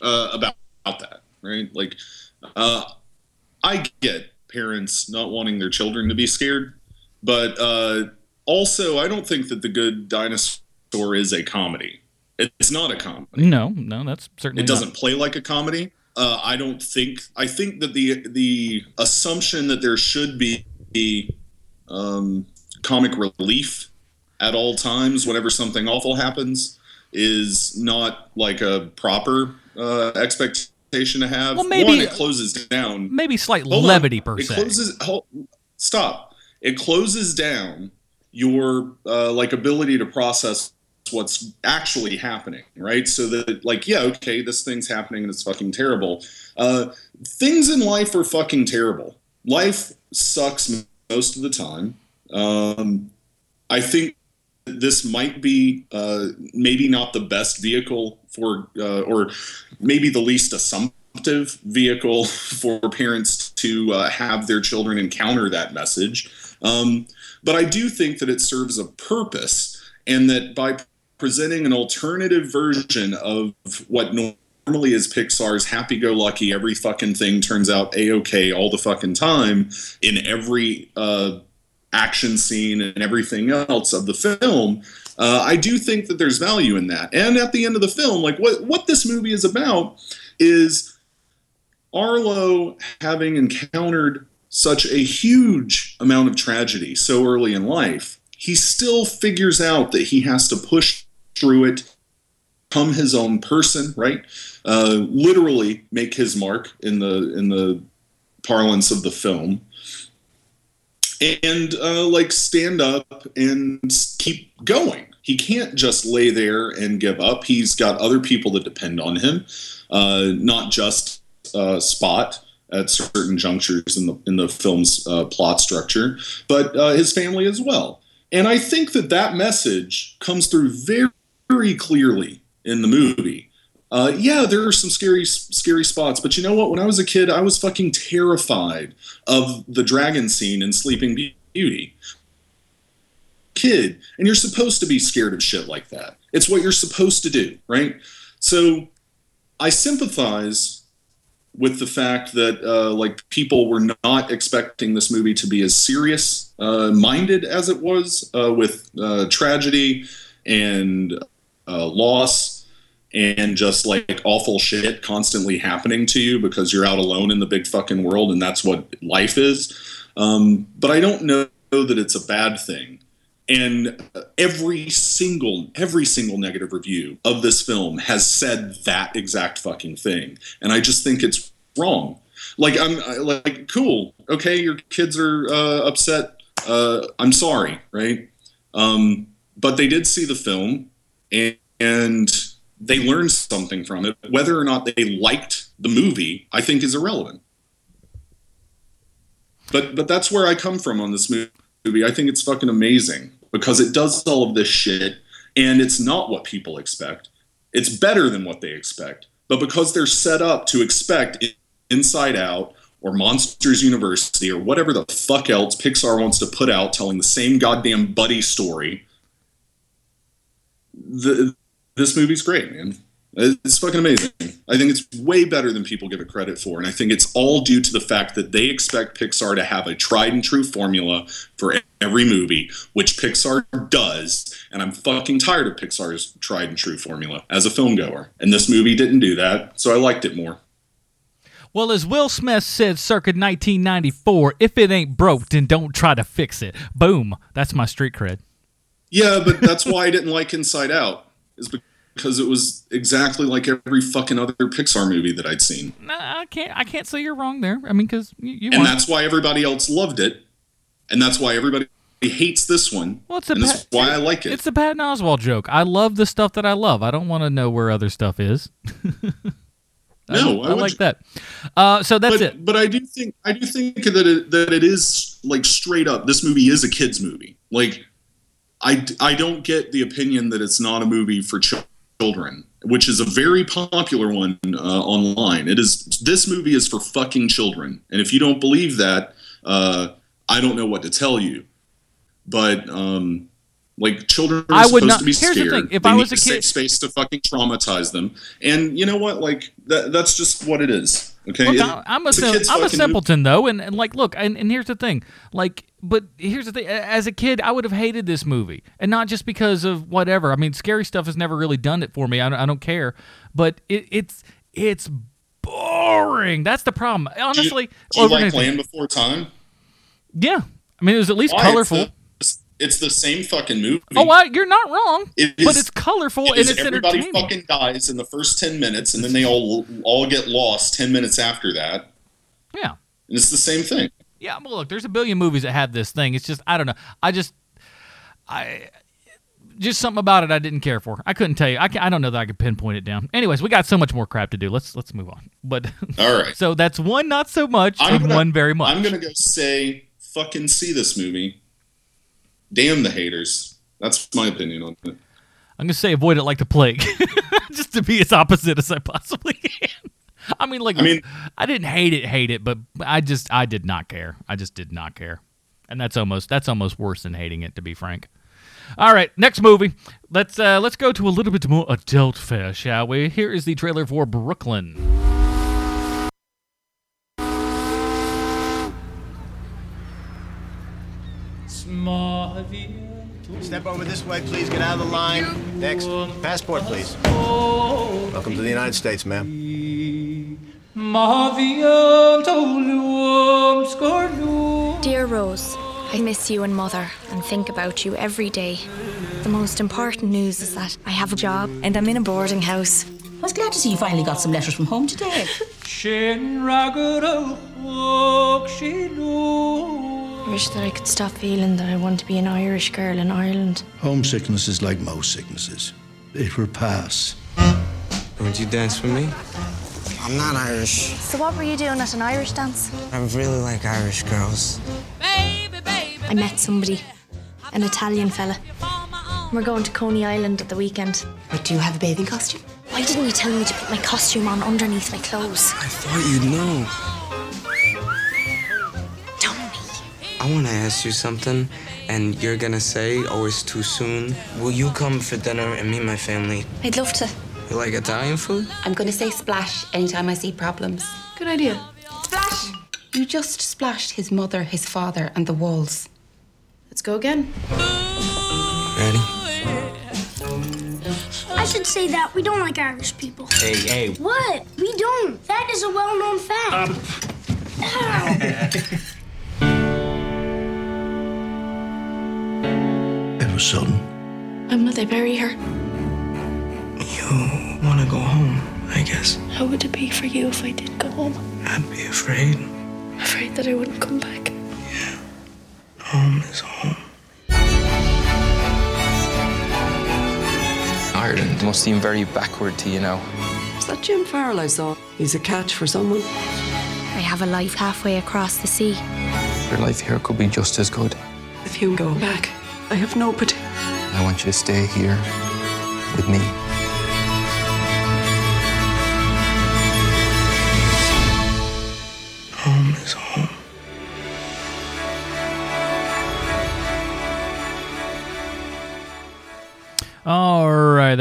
uh, about, about that, right? Like, uh, I get parents not wanting their children to be scared, but uh, also I don't think that the Good Dinosaur is a comedy. It's not a comedy. No, no, that's certainly. Not it doesn't not. play like a comedy. Uh, I don't think. I think that the the assumption that there should be um, comic relief at all times whenever something awful happens is not like a proper uh, expectation to have. Well, maybe One, it closes down. Maybe slight Hold levity on. per it se. Closes, hold, stop. It closes down your uh, like ability to process what's actually happening, right? So that like, yeah, okay, this thing's happening and it's fucking terrible. Uh, things in life are fucking terrible. Life sucks most of the time. Um, I think this might be uh, maybe not the best vehicle for, uh, or maybe the least assumptive vehicle for parents to uh, have their children encounter that message. Um, but I do think that it serves a purpose, and that by presenting an alternative version of what normally is Pixar's happy go lucky, every fucking thing turns out a okay all the fucking time in every uh, action scene and everything else of the film, uh, I do think that there's value in that. And at the end of the film, like what what this movie is about is Arlo having encountered such a huge amount of tragedy so early in life, he still figures out that he has to push through it, become his own person, right? Uh, literally make his mark in the in the parlance of the film and uh, like stand up and keep going. He can't just lay there and give up. He's got other people that depend on him, uh, not just uh, Spot at certain junctures in the in the film's uh, plot structure, but uh, his family as well. And I think that that message comes through very, very clearly in the movie. Uh, yeah, there are some scary, scary spots, but you know what? When I was a kid, I was fucking terrified of the dragon scene in Sleeping Beauty. Kid, and you're supposed to be scared of shit like that. It's what you're supposed to do, right? So, I sympathize with the fact that uh, like people were not expecting this movie to be as serious uh, minded as it was uh, with uh, tragedy and uh, loss and just like awful shit constantly happening to you because you're out alone in the big fucking world and that's what life is. Um, but I don't know that it's a bad thing. And every single every single negative review of this film has said that exact fucking thing, and I just think it's wrong. Like I'm like cool, okay, your kids are uh, upset. Uh, I'm sorry, right? Um, but they did see the film, and, and they learned something from it. Whether or not they liked the movie, I think is irrelevant. But but that's where I come from on this movie. I think it's fucking amazing because it does all of this shit and it's not what people expect. It's better than what they expect. But because they're set up to expect Inside Out or Monsters University or whatever the fuck else Pixar wants to put out telling the same goddamn buddy story, the, this movie's great, man. It's fucking amazing. I think it's way better than people give it credit for. And I think it's all due to the fact that they expect Pixar to have a tried and true formula for every movie, which Pixar does. And I'm fucking tired of Pixar's tried and true formula as a film goer. And this movie didn't do that, so I liked it more. Well, as Will Smith said circa 1994, if it ain't broke, then don't try to fix it. Boom. That's my street cred. Yeah, but that's why I didn't like Inside Out. Is because it was exactly like every fucking other Pixar movie that I'd seen. No, I can't. I can't say you're wrong there. I mean, because you, you and that's why everybody else loved it, and that's why everybody hates this one. Well, it's a and that's Pat- why I like it. It's the Patton Oswalt joke. I love the stuff that I love. I don't want to know where other stuff is. I, No, I, I like that. Uh, so that's but, it. But I do think I do think that it, that it is like straight up. This movie is a kids movie. Like I I don't get the opinion that it's not a movie for children, which is a very popular one uh, online. It is. This movie is for fucking children, and if you don't believe that, uh, I don't know what to tell you. But um, like children are I would supposed not- to be here's the scared. thing, if they I was a a safe space to fucking traumatize them, and you know what? Like that, that's just what it is. Okay, Look, It- I'm a sim- I'm a simpleton though, and, and like, look, and, and here's the thing, like, but here's the thing. As a kid, I would have hated this movie, and not just because of whatever. I mean, scary stuff has never really done it for me. I don't, I don't care, but it, it's it's boring. That's the problem. Do you- Honestly, do you, like. Land Before Time? yeah. I mean, it was at least Why? colorful. It's the, same fucking movie. Oh, I, you're not wrong. It but it's colorful It and is it's everybody fucking dies in the first ten minutes, and then they all all get lost ten minutes after that. yeah. And it's the same thing. Yeah, well, look, there's a billion movies that have this thing. It's just I don't know. I just I just something about it I didn't care for. I couldn't tell you. I, I don't know that I could pinpoint it down. Anyways, we got so much more crap to do. Let's let's move on. But All right. so that's one not so much I'm and gonna- one very much. I'm gonna go say fucking see this movie. Damn the haters. That's my opinion on it. I'm gonna say avoid it like the plague, just to be as opposite as I possibly can. I mean, like, I mean- I didn't hate it, hate it, but I just, I did not care. I just did not care, and that's almost, that's almost worse than hating it, to be frank. All right, next movie. Let's, uh, let's go to a little bit more adult fare, shall we? Here is the trailer for Brooklyn. Step over this way, please. Get out of the line. Next. Passport, please. Welcome to the United States, ma'am. Dear Rose, I miss you and Mother and think about you every day. The most important news is that I have a job and I'm in a boarding house. I was glad to see you finally got some letters from home today. I wish that I could stop feeling that I want to be an Irish girl in Ireland. Homesickness is like most sicknesses. It will pass. Would you dance with me? I'm not Irish. So, what were you doing at an Irish dance? I really like Irish girls. Baby, baby, I met somebody, an Italian fella. We're going to Coney Island at the weekend. But do you have a bathing costume? Why didn't you tell me to put my costume on underneath my clothes? I thought you'd know. I want to ask you something, and you're gonna say, oh, it's too soon. Will you come for dinner and meet my family? I'd love to. You like Italian food? I'm going to say splash anytime I see problems. Good idea. Splash! You just splashed his mother, his father, and the walls. Let's go again. Ready? I should say that we don't like Irish people. Hey, hey. What? We don't. That is a well known fact. Um. It was sudden. When will they bury her? You wanna go home, I guess. How would it be for you if I did go home? I'd be afraid. Afraid that I wouldn't come back. Yeah. Home is home. Ireland must seem very backward to you now. Is that Jim Farrell I saw? He's a catch for someone. I have a life halfway across the sea. Your life here could be just as good. If you go back, I have nobody. I want you to stay here with me.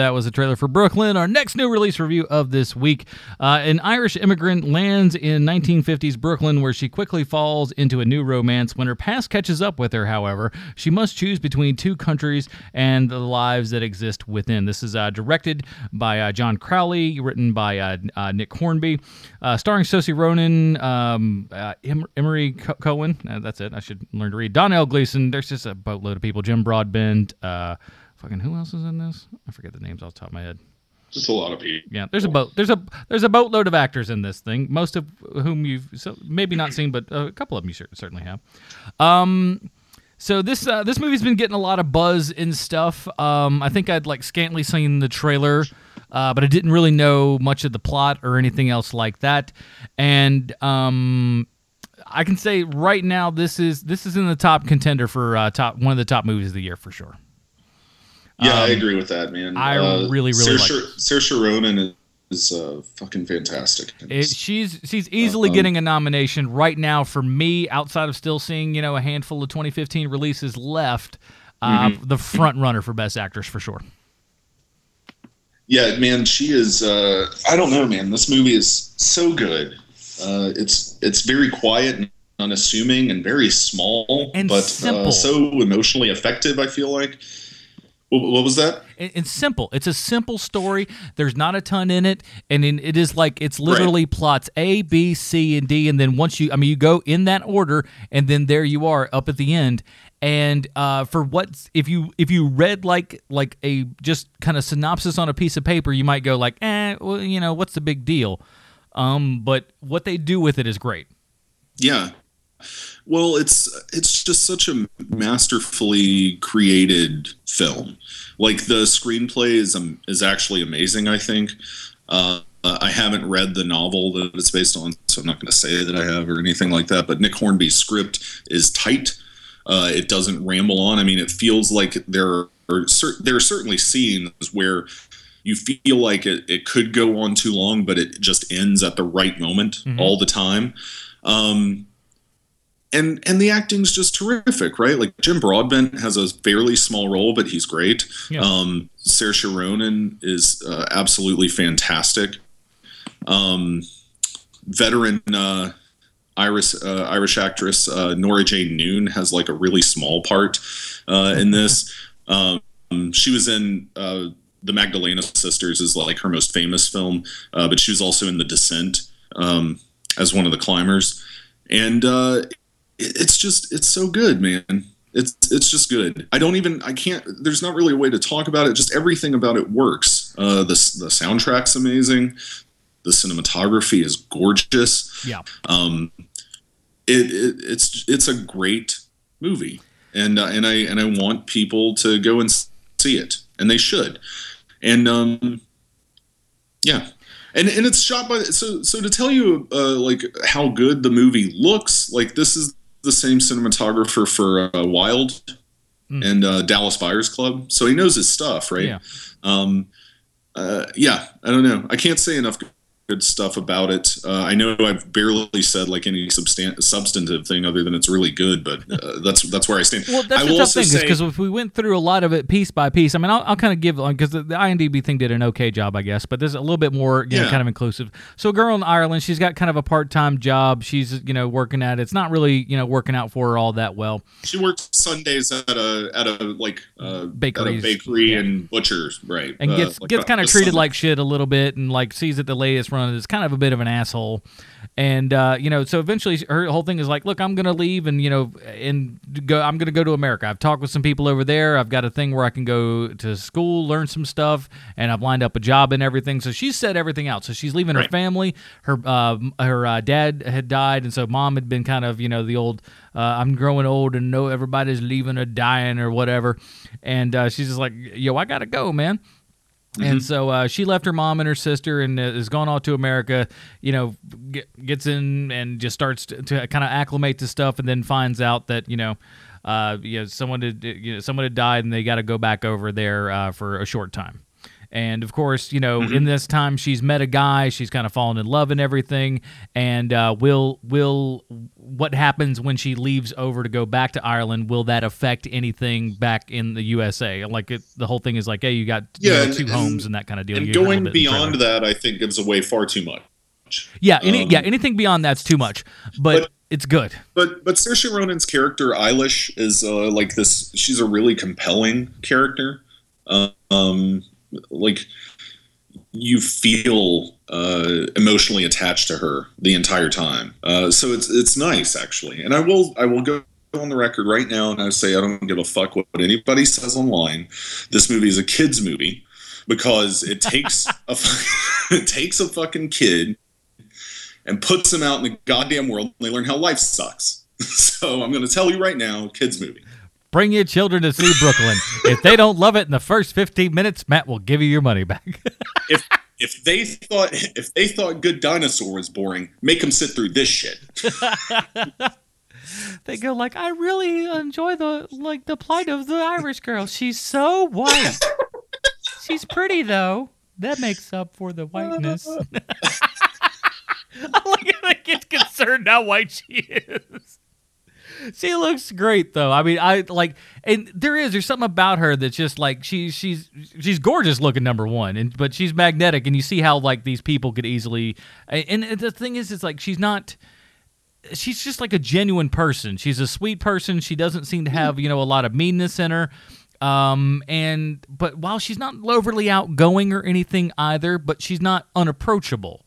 That was a trailer for Brooklyn. Our next new release review of this week. Uh, an Irish immigrant lands in 1950s Brooklyn where she quickly falls into a new romance. When her past catches up with her, however, she must choose between two countries and the lives that exist within. This is uh, directed by uh, John Crowley, written by uh, uh, Nick Hornby, starring Saoirse Ronan, um, em- Emory Co- Cohen. That's it. I should learn to read. Domhnall Gleeson. There's just a boatload of people. Jim Broadbent. Uh, fucking who else is in this? I forget the names off the top of my head. Just a lot of people. Yeah, there's a boat. There's a there's a boatload of actors in this thing. Most of whom you've so, maybe not seen, but a couple of them you certainly have. Um, so this uh, this movie's been getting a lot of buzz and stuff. Um, I think I'd like scantily seen the trailer, uh, but I didn't really know much of the plot or anything else like that. And um, I can say right now this is this is in the top contender for uh, top one of the top movies of the year for sure. Yeah, I Um, agree with that, man. I really, really Saoirse, like Saoirse Ronan is uh, fucking fantastic. It, she's she's easily Um, getting a nomination right now for me. Outside of still seeing you know a handful of 2015 releases left, uh, Mhm. the front runner for best actress for sure. Yeah, man, she is. Uh, I don't know, man. This movie is so good. Uh, it's it's very quiet and unassuming and very small, And but. Uh, so emotionally effective. I feel like. What, was that? It's simple. It's a simple story. There's not a ton in it, and it is like it's literally plots A, B, C, and D, and then once you, I mean, you go in that order, and then there you are up at the end. And uh, for what if you if you read like like a just kind of synopsis on a piece of paper, you might go like, eh, well, you know, what's the big deal? Um, but what they do with it is great. Yeah. Well, it's it's just such a masterfully created film. Like the screenplay is um, is actually amazing. I think. Uh, I haven't read the novel that it's based on, so I'm not going to say that I have or anything like that. But Nick Hornby's script is tight. Uh, it doesn't ramble on. I mean, it feels like there are cer- there are certainly scenes where you feel like it, it could go on too long, but it just ends at the right moment Mhm. all the time. Um, and and the acting's just terrific, right? Like Jim Broadbent has a fairly small role, but he's great. Yeah. Um, Saoirse Ronan is uh, absolutely fantastic. Um, veteran uh, Irish uh, Irish actress uh, Nora Jane Noone has like a really small part uh, in this. Um, she was in uh, the Magdalena Sisters is like her most famous film, uh, but she was also in The Descent um, as one of the climbers, and uh, it's just it's so good, man. It's it's just good. I don't even I can't. There's not really a way to talk about it. Just everything about it works. Uh, the the soundtrack's amazing. The cinematography is gorgeous. Yeah. Um, it, it it's it's a great movie, and uh, and I and I want people to go and see it, and they should. And um, yeah, and and it's shot by so so to tell you uh, like how good the movie looks. Like this is the same cinematographer for uh, Wild and uh, Dallas Buyers Club, so he knows his stuff, right? Yeah. Um, uh, yeah, I don't know. I can't say enough good stuff about it. Uh, I know I've barely said like any substan- substantive thing other than it's really good, but uh, that's that's where I stand. Well, that's I the will tough thing, is say- because if we went through a lot of it piece by piece, I mean, I'll, I'll kind of give on because the, the IMDb thing did an okay job, I guess, but there's a little bit more, you know, Yeah. kind of inclusive. So, a girl in Ireland, she's got kind of a part time job. She's, you know, working at it. It's not really, you know, working out for her all that well. She works Sundays at a at a like uh, Bakeries, at a bakery and butchers, right? and Uh, gets like gets kind of treated Sunday. like shit a little bit, and like sees that the latest run is kind of a bit of an asshole, and uh, you know, so eventually her whole thing is like, look, I'm gonna leave, and you know, and go, I'm gonna go to America. I've talked with some people over there. I've got a thing where I can go to school, learn some stuff, and I've lined up a job and everything. So she's set everything out. So she's leaving her family. Her uh, her uh, dad had died, and so mom had been kind of you know the old uh, I'm growing old and know everybody's leaving or dying or whatever, and uh, she's just like, yo, I gotta go, man. And so uh, she left her mom and her sister and uh, has gone off to America. You know, get, gets in and just starts to, to kind of acclimate to stuff, and then finds out that you know, uh, you know, someone had you know someone had died, and they got to go back over there uh, for a short time. And of course, you know, Mm-hmm. in this time, she's met a guy. She's kind of fallen in love and everything. And uh, will will what happens when she leaves over to go back to Ireland? Will that affect anything back in the USA? Like it, the whole thing is like, hey, you got you Yeah, know, and- two homes and that kind of deal. And You little going bit in the beyond that, I think gives away far too much. yeah, any, um, yeah, anything beyond that's too much. But, but- it's good. But but Saoirse Ronan's character Eilis is uh, like this. She's a really compelling character. Um, like you feel uh, emotionally attached to her the entire time. Uh, so it's it's nice actually. And I will I will go on the record right now and I say I don't give a fuck what anybody says online. This movie is a kids movie because it takes a it takes a fucking kid and puts them out in the goddamn world and they learn how life sucks. so I'm going to tell you right now, kids movie. Bring your children to see Brooklyn. if they don't love it in the first 15 minutes, Matt will give you your money back. If if they thought if they thought Good Dinosaur was boring, make them sit through this shit. they go like, I really enjoy the like the plight of the Irish girl. She's so white. She's pretty though. That makes up for the whiteness. I like how they get concerned how white she is. She looks great though. I mean, I like, and there is there's something about her that's just like she's she's she's gorgeous looking number one, and but she's magnetic, and you see how like these people could easily. And the thing is, it's like she's not. She's just like a genuine person. She's a sweet person. She doesn't seem to have you know a lot of meanness in her. Um, and but while she's not overly outgoing or anything either, but she's not unapproachable.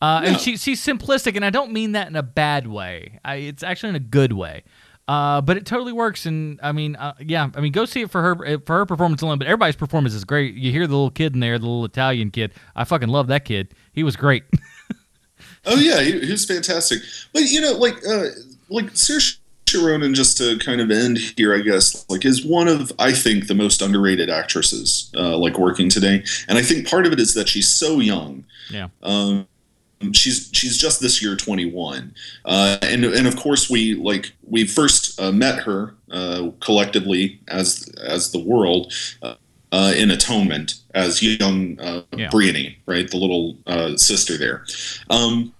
Uh, And she, she's simplistic, and I don't mean that in a bad way. I, it's actually in a good way. Uh, but it totally works, and I mean, uh, yeah, I mean, go see it for her for her performance alone. But everybody's performance is great. You hear the little kid in there, the little Italian kid. I fucking love that kid. He was great. Oh yeah, he, he was fantastic. But you know, like uh, like Saoirse Ronan, just to kind of end here, I guess, like is one of I think the most underrated actresses uh, like working today, and I think part of it is that she's so young. yeah. Um, she's she's just this year 21 uh, and and of course we like we first uh, met her uh, collectively as as the world uh, uh, in atonement as young uh, Yeah. Briony right? The little uh, sister there. Um,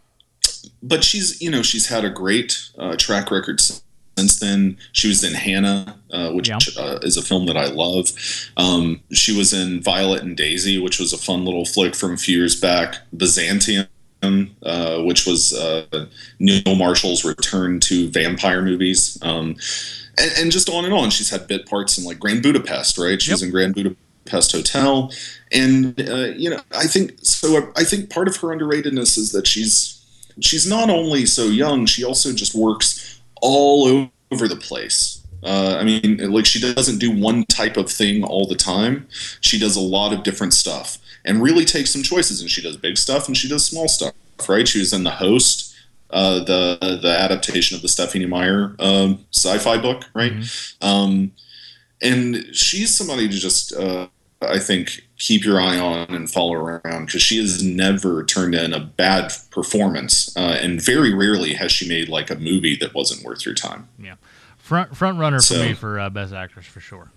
but she's you know she's had a great uh, track record since then. She was in Hanna uh, which Yeah. uh, is a film that I love. Um, she was in Violet and Daisy which was a fun little flick from a few years back. Byzantium uh, which was uh, Neil Marshall's return to vampire movies, um, and, and just on and on. She's had bit parts in like Grand Budapest, right? She's Yep. in Grand Budapest Hotel, and uh, you know, I think so. I think part of her underratedness is that she's she's not only so young, she also just works all over the place. Uh, I mean, like she doesn't do one type of thing all the time. She does a lot of different stuff and really takes some choices. And she does big stuff and she does small stuff. Right? She was in the host, uh, the the adaptation of the Stephenie Meyer um, sci-fi book, right? Um, and she's somebody to just, uh, I think, keep your eye on and follow around because she has never turned in a bad performance, uh, and very rarely has she made like a movie that wasn't worth your time. Yeah, front front runner for me for uh, best actress for sure.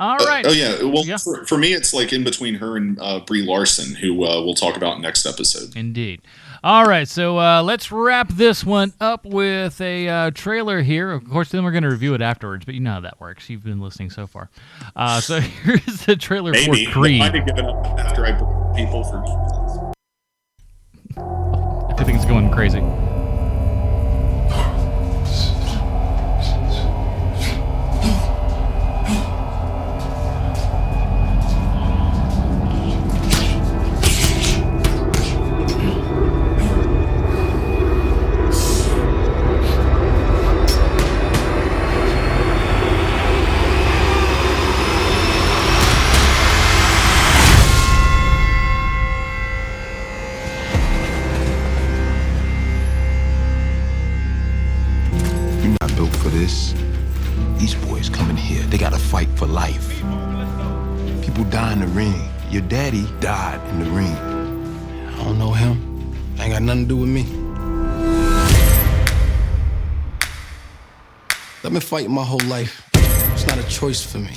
All Uh, oh yeah. Well, Yeah. For, for me, it's like in between her and uh, Brie Larson, who uh, we'll talk about next episode. Indeed. All right, so uh, let's wrap this one up with a uh, trailer here. Of course, then we're going to review it afterwards, but you know how that works. You've been listening so far. Uh, so here's the trailer Maybe for Creed. I might have given up after I people for. Everything's going crazy. God in the ring. I don't know him. Ain't got nothing to do with me. I've been fighting my whole life. It's not a choice for me.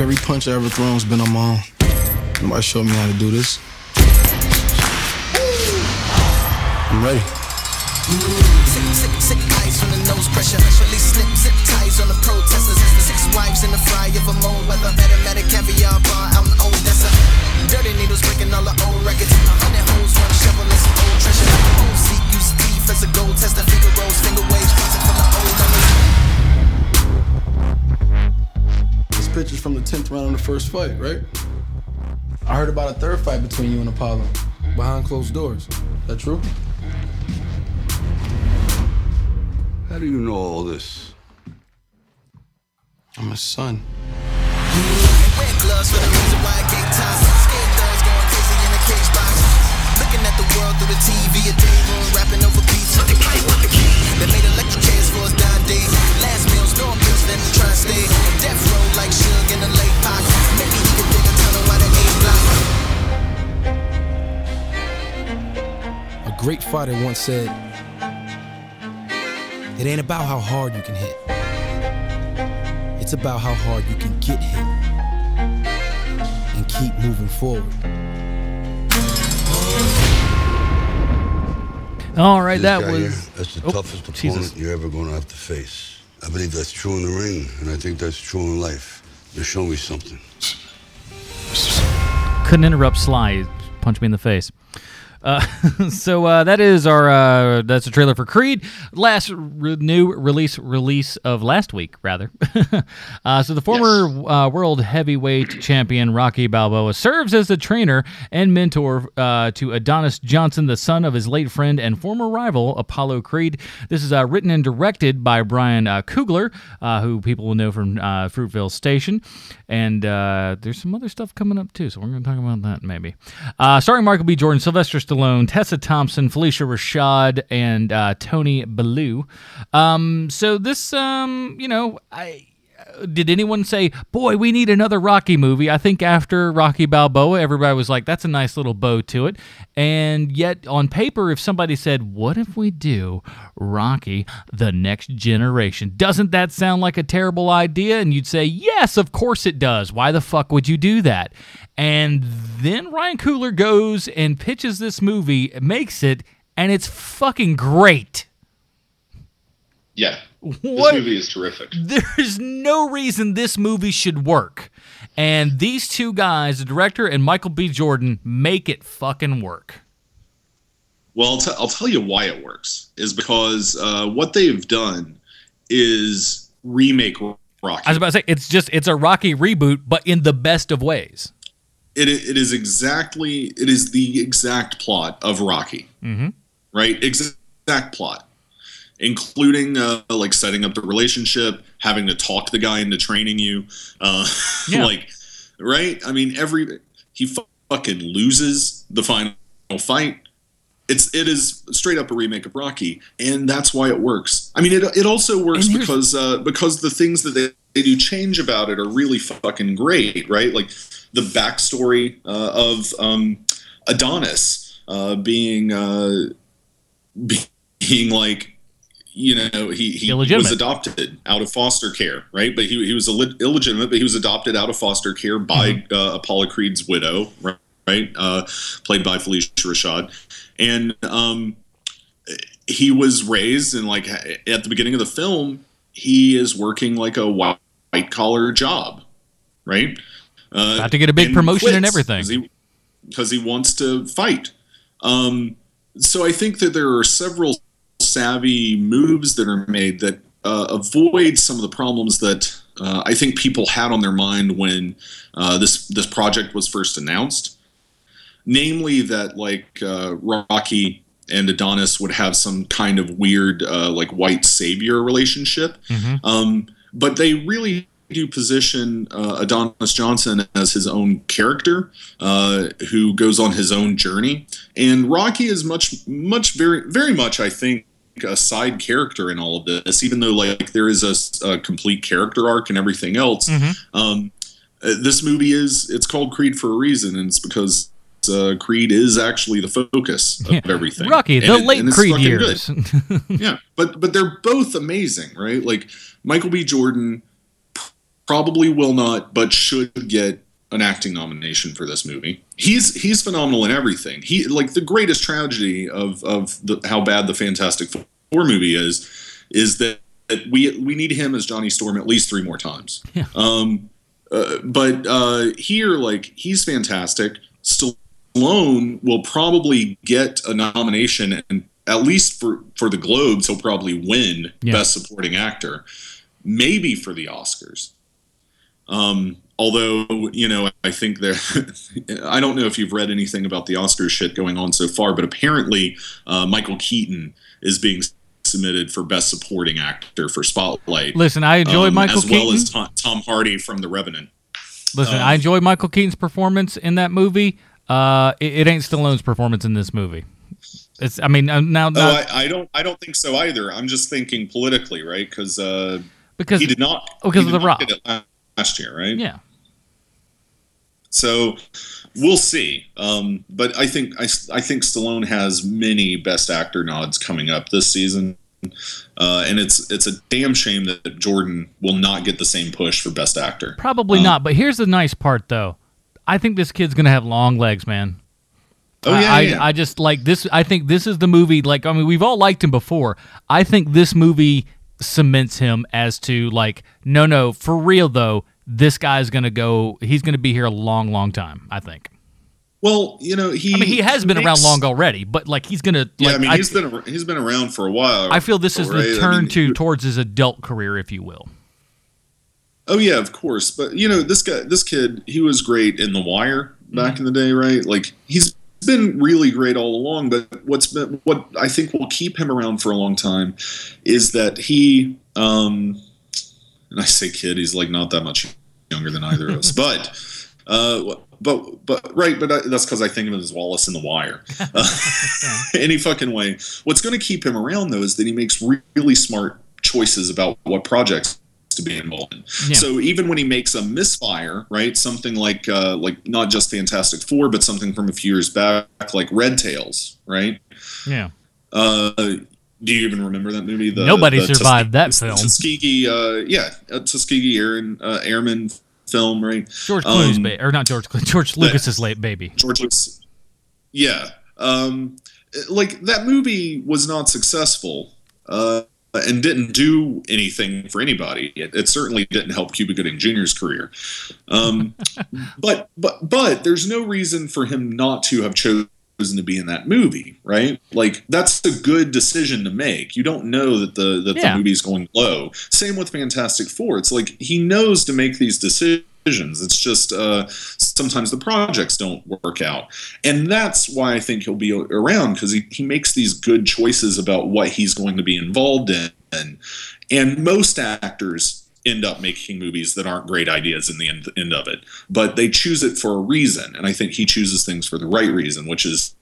Every punch I ever thrown's been on my own. Nobody showed me how to do this. I'm ready. Sick, sick, sick eyes from the nose pressure. Zip ties on the protesters. Six wives in the fry of a mold weather. Automatic caviar bar out in Odessa. Dirty needles breaking all the old records. Hundred holes, one shovel, and some old treasure. Old seat used teeth as a gold tester. Finger rolls, finger waves, dancing from the old numbers. This picture's from the 10th round of the first fight, right? I heard about a third fight between you and Apollo. Behind closed doors. That true? How do you know all this? I'm son. A great fighter once said, It ain't about how hard you can hit, about how hard you can get hit and keep moving forward. All right, This that was. here, that's the Oh, toughest opponent Jesus. you're ever going to have to face. I believe that's true in the ring, and I think that's true in life. Now show me something. Couldn't interrupt Sly. Punch me in the face. Uh, so uh, that is our uh, that's a trailer for Creed. Last re- new release release of last week rather. uh, so the former uh, world heavyweight champion Rocky Balboa serves as the trainer and mentor uh, to Adonis Johnson, the son of his late friend and former rival Apollo Creed. This is uh, written and directed by Brian uh, Coogler, uh, who people will know from uh, Fruitvale Station, and uh, there's some other stuff coming up too. So we're going to talk about that maybe. Uh, starring Michael B. Jordan, Sylvester Stallone, Tessa Thompson, Phylicia Rashad, and uh, Tony Bellew. Um, so this, um, you know, I did anyone say, "Boy, we need another Rocky movie"? I think after Rocky Balboa, everybody was like, "That's a nice little bow to it." And yet, on paper, if somebody said, "What if we do Rocky: The Next Generation?" Doesn't that sound like a terrible idea? And you'd say, "Yes, of course it does. Why the fuck would you do that?" And then Ryan Coogler goes and pitches this movie, makes it, and it's fucking great. Yeah. What? This movie is terrific. There's no reason this movie should work. And these two guys, the director and Michael B. Jordan, make it fucking work. Well, I'll, t- I'll tell you why it works. Is because uh, what they've done is remake Rocky. I was about to say it's just it's a Rocky reboot, but in the best of ways. It, it is exactly it is the exact plot of Rocky, Mm-hmm. right? Exact plot, including uh, like setting up the relationship, having to talk the guy into training you, uh, Yeah. like right. I mean, every he fucking loses the final fight. It's it is straight up a remake of Rocky, and that's why it works. I mean, it it also works because uh, because the things that they, they do change about it are really fucking great, right? Like the backstory uh, of um, Adonis uh, being uh, be- being like you know he, he was adopted out of foster care, right? But he he was illi- illegitimate, but he was adopted out of foster care by uh, Apollo Creed's widow, right? right? Uh, played by Phylicia Rashad, and um, he was raised and like at the beginning of the film, he is working like a white collar job, right? Uh, About to get a big promotion and everything everything. 'cause he, because he wants to fight. Um, so I think that there are several savvy moves that are made that uh, avoid some of the problems that uh, I think people had on their mind when uh, this this project was first announced. Namely, that like uh, Rocky and Adonis would have some kind of weird uh, like white savior relationship. Um, but they really do position uh, Adonis Johnson as his own character uh, who goes on his own journey. And Rocky is much, much, very, very much, I think, a side character in all of this, even though like there is a, a complete character arc and everything else. Um, uh, this movie is it's called Creed for a reason, and it's because uh, Creed is actually the focus of Yeah. everything. Rocky, And the it- late Creed years. yeah, but but they're both amazing, right? Like Michael B. Jordan probably will not, but should get an acting nomination for this movie. He's he's phenomenal in everything. He like the greatest tragedy of of the, how bad the Fantastic Four movie is is that, that we we need him as Johnny Storm at least three more times. Yeah. Um, uh, but uh, here, like he's fantastic. Stallone will probably get a nomination, and at least for for the Globes, he'll probably win Yeah. Best Supporting Actor, maybe for the Oscars. Um, although you know, I think there. I don't know if you've read anything about the Oscar shit going on so far, but apparently uh, Michael Keaton is being submitted for Best Supporting Actor for Spotlight. Listen, I enjoy Michael Keaton as well as Tom, Tom Hardy from The Revenant. Listen, Um, I enjoy Michael Keaton's performance in that movie. Uh, it, it ain't Stallone's performance in this movie. It's. I mean, uh, now, Oh, I, I don't. I don't think so either. I'm just thinking politically, right? Because uh, Because- he did not. because he of The not Rock. get it la- last year, right? yeah. So we'll see. Um, but I think I, I think Stallone has many Best Actor nods coming up this season, uh, and it's it's a damn shame that Jordan will not get the same push for Best Actor. Probably Um, not. But here's the nice part, though. I think this kid's gonna have long legs, man. Oh, I- yeah, I, yeah. I just like this. I think this is the movie. Like, I mean, we've all liked him before. I think this movie cements him as to like, no, no, for real though. This guy's gonna go. He's gonna be here a long, long time. I think. Well, you know, he. I mean, he has been around long already, but like, he's gonna. Yeah, like, I mean, I, he's been he's been around for a while. I feel this is right? the I turn mean, to towards his adult career, if you will. Oh yeah, of course. But you know, this guy, this kid, he was great in The Wire back in the day, right? Like he's been really great all along. But what's been what I think will keep him around for a long time is that he, um, and I say kid, he's like not that much younger than either of us, but. Uh, but but right, but I, that's because I think of him as Wallace in The Wire. Uh, any fucking way. What's going to keep him around though is that he makes really smart choices about what projects to be involved in. Yeah. So even when he makes a misfire, right, something like uh, like not just Fantastic Four, but something from a few years back, like Red Tails, right? Yeah. Uh, do you even remember that movie? The, Nobody the survived that film. Tuskegee, uh, yeah, Tuskegee Airman, uh, Airman film, right? George Clooney's Um, ba- or not George Clooney, George Lucas's late baby. George Lucas. Yeah. Um, like that movie was not successful uh, and didn't do anything for anybody. It, it certainly didn't help Cuba Gooding Jr.'s career. Um, but but but there's no reason for him not to have chosen to be in that movie, right? Like that's a good decision to make. You don't know that the that Yeah. the movie's going low. Same with Fantastic Four. It's like he knows to make these decisions. It's just uh, sometimes the projects don't work out, and that's why I think he'll be around because he, he makes these good choices about what he's going to be involved in. And most actors end up making movies that aren't great ideas in the end, end of it, but they choose it for a reason. And I think he chooses things for the right reason, which is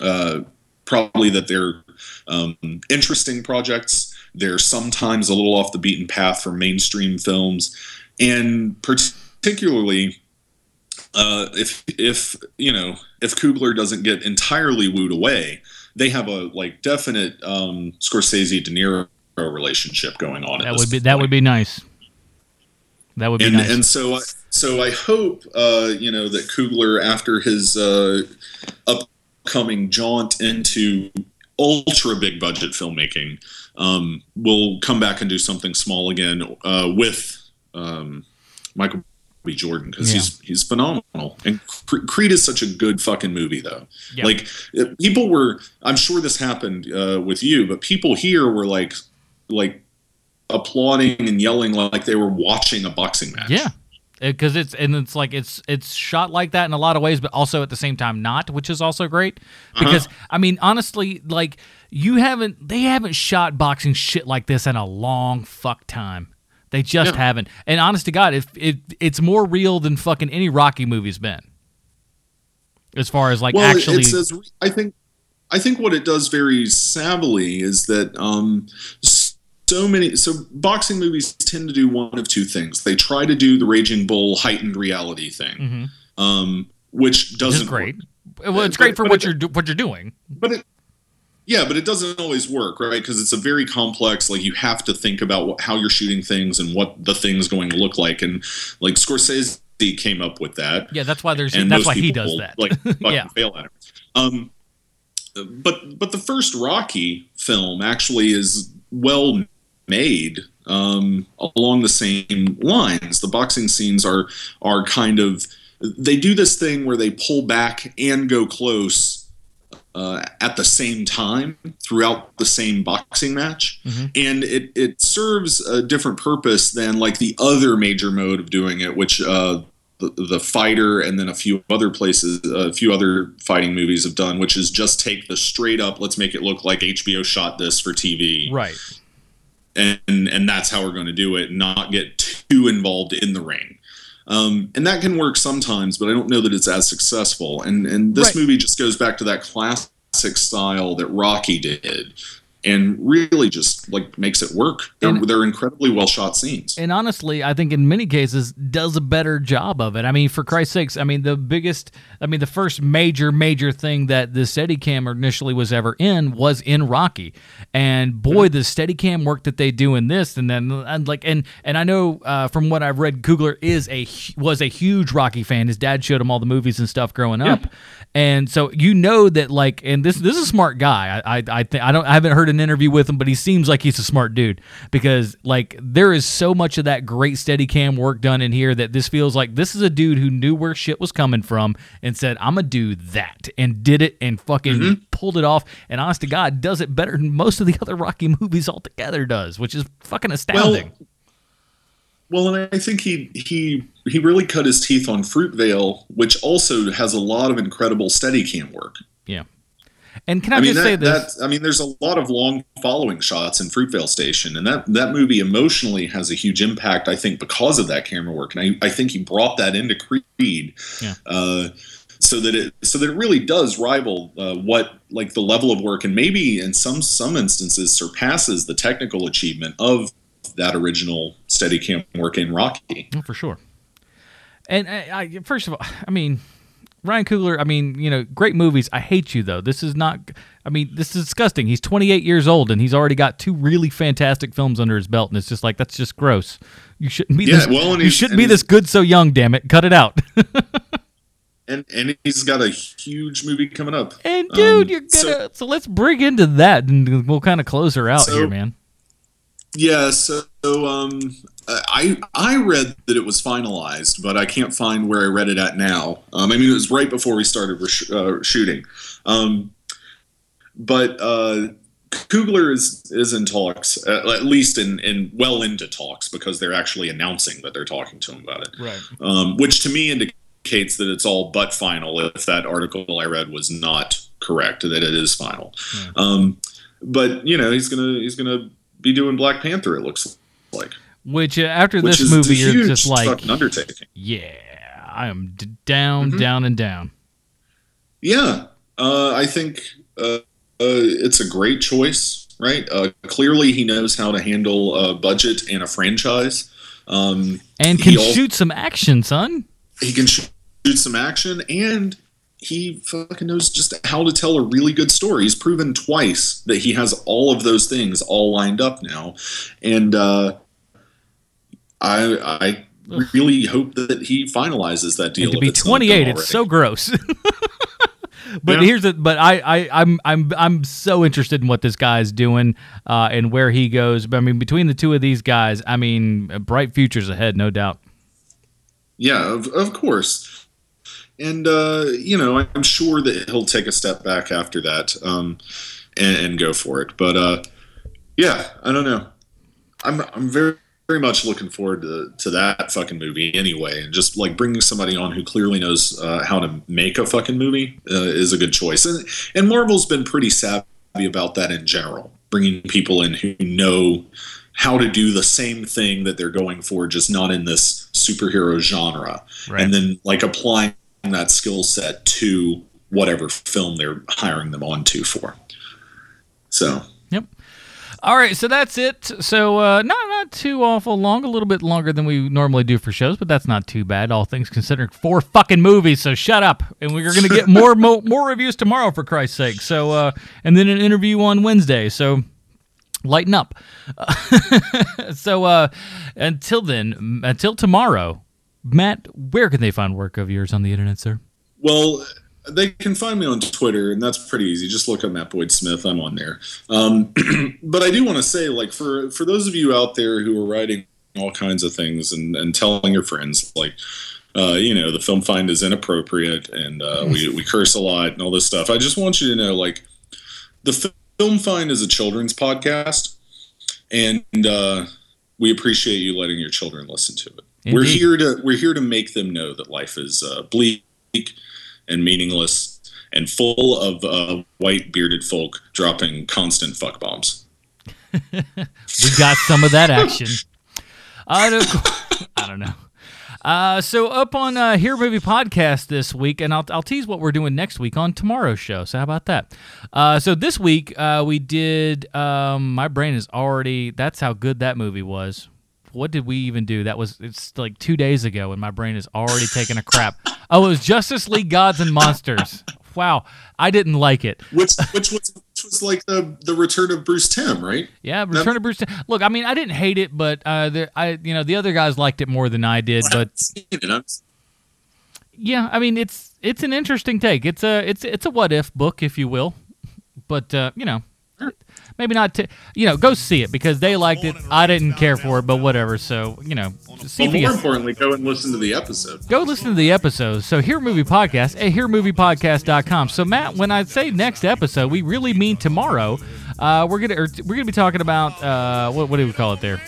uh, probably that they're um, interesting projects. They're sometimes a little off the beaten path for mainstream films, and particularly uh, if if you know if Coogler doesn't get entirely wooed away, they have a like definite um, Scorsese De Niro relationship going on. That this would be that would be nice. That would be and nice. and so I, so I hope uh, you know that Coogler after his uh, upcoming jaunt into ultra big budget filmmaking um, will come back and do something small again uh, with um, Michael B. Jordan because Yeah. he's he's phenomenal and Creed is such a good fucking movie though. Yeah. Like people were, I'm sure this happened uh, with you, but people here were like like applauding and yelling like they were watching a boxing match. Yeah, because it's and it's like it's it's shot like that in a lot of ways, but also at the same time not, which is also great. Uh-huh. Because I mean, honestly, like you haven't they haven't shot boxing shit like this in a long fuck time. They just Yeah. haven't. And honest to God, if it, it's more real than fucking any Rocky movie's been. As far as like well, it- actually, says I think I think what it does very savvily is that um, so many so boxing movies tend to do one of two things. They try to do the Raging Bull heightened reality thing, Mhm. um, which doesn't great. work. Well, it's But- great for but what it- you're do- what you're doing. but it Yeah, but it doesn't always work, right? Because it's a very complex. Like you have to think about what, how you're shooting things and what the thing's going to look like, and like Scorsese came up with that. Yeah, that's why there's and that's why he does will, that. Like fucking Yeah. fail at it. Um, but but the first Rocky film actually is well made um, along the same lines. The boxing scenes are are kind of they do this thing where they pull back and go close uh, at the same time throughout the same boxing match, and it it serves a different purpose than like the other major mode of doing it, which. Uh, the, the fighter and then a few other places a few other fighting movies have done which is just take the straight up let's make it look like hbo shot this for tv Right. And and that's how we're going to do it not get too involved in the ring um, and that can work sometimes but i don't know that it's as successful and and this Right. movie just goes back to that classic style that rocky did and really just like makes it work they're, And- they're incredibly well shot scenes And honestly, I think in many cases does a better job of it. I mean, for Christ's sakes, I mean the biggest, I mean the first major major thing that the Steadicam initially was ever in was in Rocky, and boy, the Steadicam work that they do in this, and then and like and and I know uh, from what I've read, Coogler is a was a huge Rocky fan. His dad showed him all the movies and stuff growing up, and so you know that like, and this this is a smart guy. I I I, think I don't I haven't heard an interview with him, but he seems like he's a smart dude because like there is so much of that great Steadicam work done in here that this feels like this is a dude who knew where shit was coming from and said I'm gonna do that and did it and fucking mm-hmm. pulled it off. And honest to God, does it better than most of the other Rocky movies altogether does, which is fucking astounding. Well, and I think he he he really cut his teeth on Fruitvale, which also has a lot of incredible Steadicam work. yeah. And can I, I mean, just that, say this? that I mean, there's a lot of long following shots in Fruitvale Station, and that that movie emotionally has a huge impact. I think because of that camera work, and I, I think he brought that into Creed, Yeah. uh, so that it so that it really does rival uh, what like the level of work, and maybe in some some instances surpasses the technical achievement of that original Steadicam work in Rocky. Oh, for sure. And I, I, first of all, I mean, Ryan Coogler. I mean, you know, great movies. I hate you though. This is not. I mean, this is disgusting. He's 28 years old and he's already got two really fantastic films under his belt, and it's just like that's just gross. You shouldn't be Yeah, this. well, and you shouldn't be this good so young. Damn it, cut it out. And and he's got a huge movie coming up. and dude, Um, you're gonna. So, let's bring into that, and we'll kind of close her out So- here, man. Yeah, so um, I I read that it was finalized, but I can't find where I read it at now. Um, I mean, it was right before we started sh- uh, shooting, um, but uh, Coogler is is in talks, uh, at least in, in well into talks, because they're actually announcing that they're talking to him about it. Right. Um, which to me indicates that it's all but final. If that article I read was not correct, that it is final. Um, but you know, he's gonna he's gonna be doing Black Panther. It looks like. Which uh, after Which this movie, you're just like, undertaking. yeah, I am d- down, Mm-hmm. down, and down. Yeah, uh, I think uh, uh, it's a great choice. Right? Uh, clearly, he knows how to handle a budget and a franchise. Um, And can al- shoot some action, son. he can shoot some action and he fucking knows just how to tell a really good story. He's proven twice that he has all of those things all lined up now, and uh, I I really hope that he finalizes that deal. And to be it's not done 28, it's so gross. but Yeah. here's the but I, I I'm I'm I'm so interested in what this guy's doing uh, and where he goes. But I mean, between the two of these guys, I mean, bright futures ahead, no doubt. Yeah, of, of course. And, uh, you know, I'm sure that he'll take a step back after that um, and, and go for it. But, uh, yeah, I don't know. I'm, I'm very, very much looking forward to, to that fucking movie anyway. And just like bringing somebody on who clearly knows uh, how to make a fucking movie uh, is a good choice. And, and Marvel's been pretty savvy about that in general, bringing people in who know how to do the same thing that they're going for, just not in this superhero genre. Right. And then like applying that skill set to whatever film they're hiring them onto for. So. All right, so that's it. So uh, not not not too awful long, a little bit longer than we normally do for shows, but that's not too bad, all things considered. Four fucking movies, so shut up. And we're going to get more mo- more reviews tomorrow, for Christ's sake. So, uh, and then an interview on Wednesday. So, lighten up. so, uh, until then, until tomorrow, Matt, where can they find work of yours on the internet, sir? Well, they can find me on Twitter, and that's pretty easy. Just look up Matt Boyd Smith. I'm on there. Um, but I do want to say, like, for for those of you out there who are writing all kinds of things and, and telling your friends, like, uh, you know, the film find is inappropriate and uh, we, we curse a lot and all this stuff. I just want you to know, like, the film find is a children's podcast, and uh, we appreciate you letting your children listen to it. We're here to we're here to make them know that life is uh, bleak and meaningless and full of uh, white bearded folk dropping constant fuck bombs. we got some of that action. I don't, I don't know. Uh, so up on uh, Here Movie Podcast this week, and I'll, I'll tease what we're doing next week on tomorrow's show. So how about that? Uh, so this week uh, we did. Um, my brain is already. That's how good that movie was. What did we even do? That was it's like two days ago, and my brain is already taking a crap. Oh, it was Justice League Gods and Monsters. Wow, I didn't like it. Which which was which was like the the return of Bruce Timm, right? Yeah, Return of Bruce. Timm. Look, I mean, I didn't hate it, but uh, the, I, you know, the other guys liked it more than I did. But yeah, I mean, it's it's an interesting take. It's a it's it's a what if book, if you will. But uh, you know, maybe not. T- you know, go see it because they liked it. I didn't care for it, but whatever. So you know, see Well, more importantly, go and listen to the episode. go listen to the episodes. So Here Movie Podcast at HereMoviePodcast.com. So Matt, when I say next episode, we really mean tomorrow. Uh, we're gonna or we're gonna be talking about uh, what what do we call it there?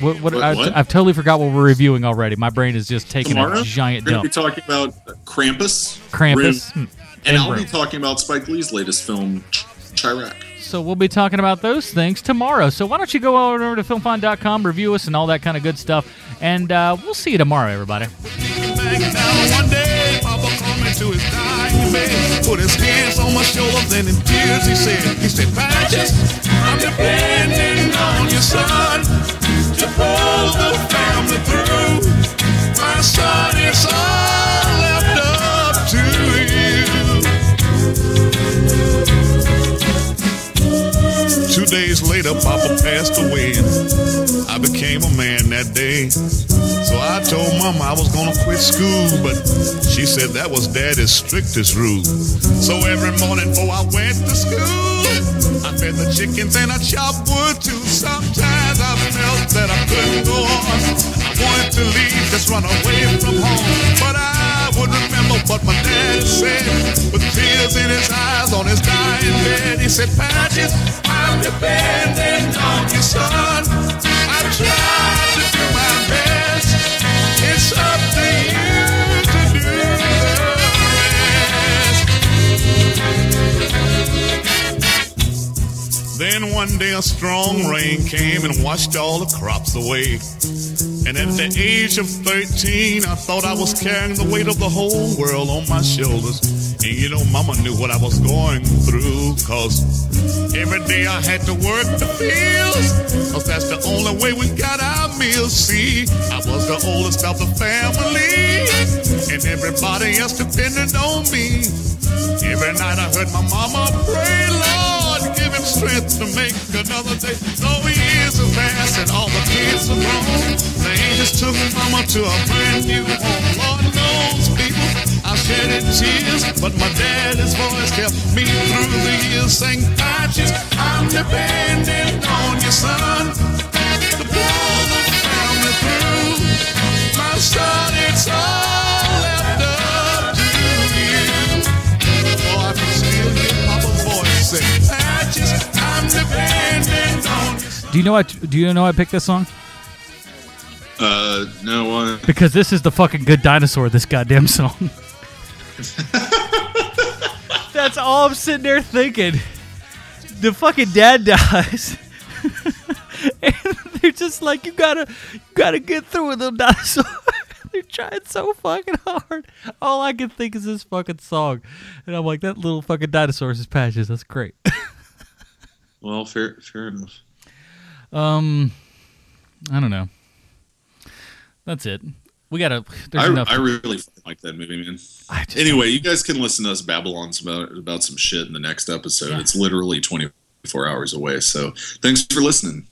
What, what, What- I, what? I've totally forgot what we're reviewing already. My brain is just taking Tomorrow, a giant we're going to dump. be talking about Krampus, Krampus, Room, hmm, and, and I'll Room. be talking about Spike Lee's latest film, Chi-Raq. So we'll be talking about those things tomorrow. So why don't you go over to filmfond.com, review us, and all that kind of good stuff. And uh, we'll see you tomorrow, everybody. One day, Papa called Two days later, Papa passed away, and I became a man that day. So I told Mama I was gonna quit school, but she said that was Daddy's strictest rule. So every morning before I went to school, I fed the chickens and I chopped wood too. Sometimes I felt that I couldn't go on. I wanted to leave, just run away from home, but I would remember what my dad said with tears in his eyes on his dying bed. He said, Patches, I'm depending on you, son. I tried to do my best. Then one day a strong rain came and washed all the crops away. And at the age of 13, I thought I was carrying the weight of the whole world on my shoulders. And you know, Mama knew what I was going through, cause every day I had to work the fields, cause that's the only way we got our meals. See, I was the oldest of the family, and everybody else depended on me. Every night I heard my mama pray, Lord, strength to make another day. So years have passed and all the kids are grown. The angels took mama to a brand new home. Lord knows, people, I shedded tears, but my daddy's voice kept me through the years. Saying, Patches, I'm depending on your son to pull the family through. My son, it's all Do you know I do you know I picked this song? Uh, no, uh, Because this is the fucking good dinosaur, this goddamn song. That's all I'm sitting there thinking. The fucking dad dies. and they're just like, you gotta you gotta get through with them dinosaur. they're trying so fucking hard. All I can think is this fucking song. And I'm like, that little fucking dinosaur is patches. That's great. well, fair, fair enough. Um, I don't know. That's it. We gotta. There's I, enough. I really like that movie, man. Anyway, you guys can listen to us babblons about about some shit in the next episode. Yeah. It's literally 24 hours away. So thanks for listening.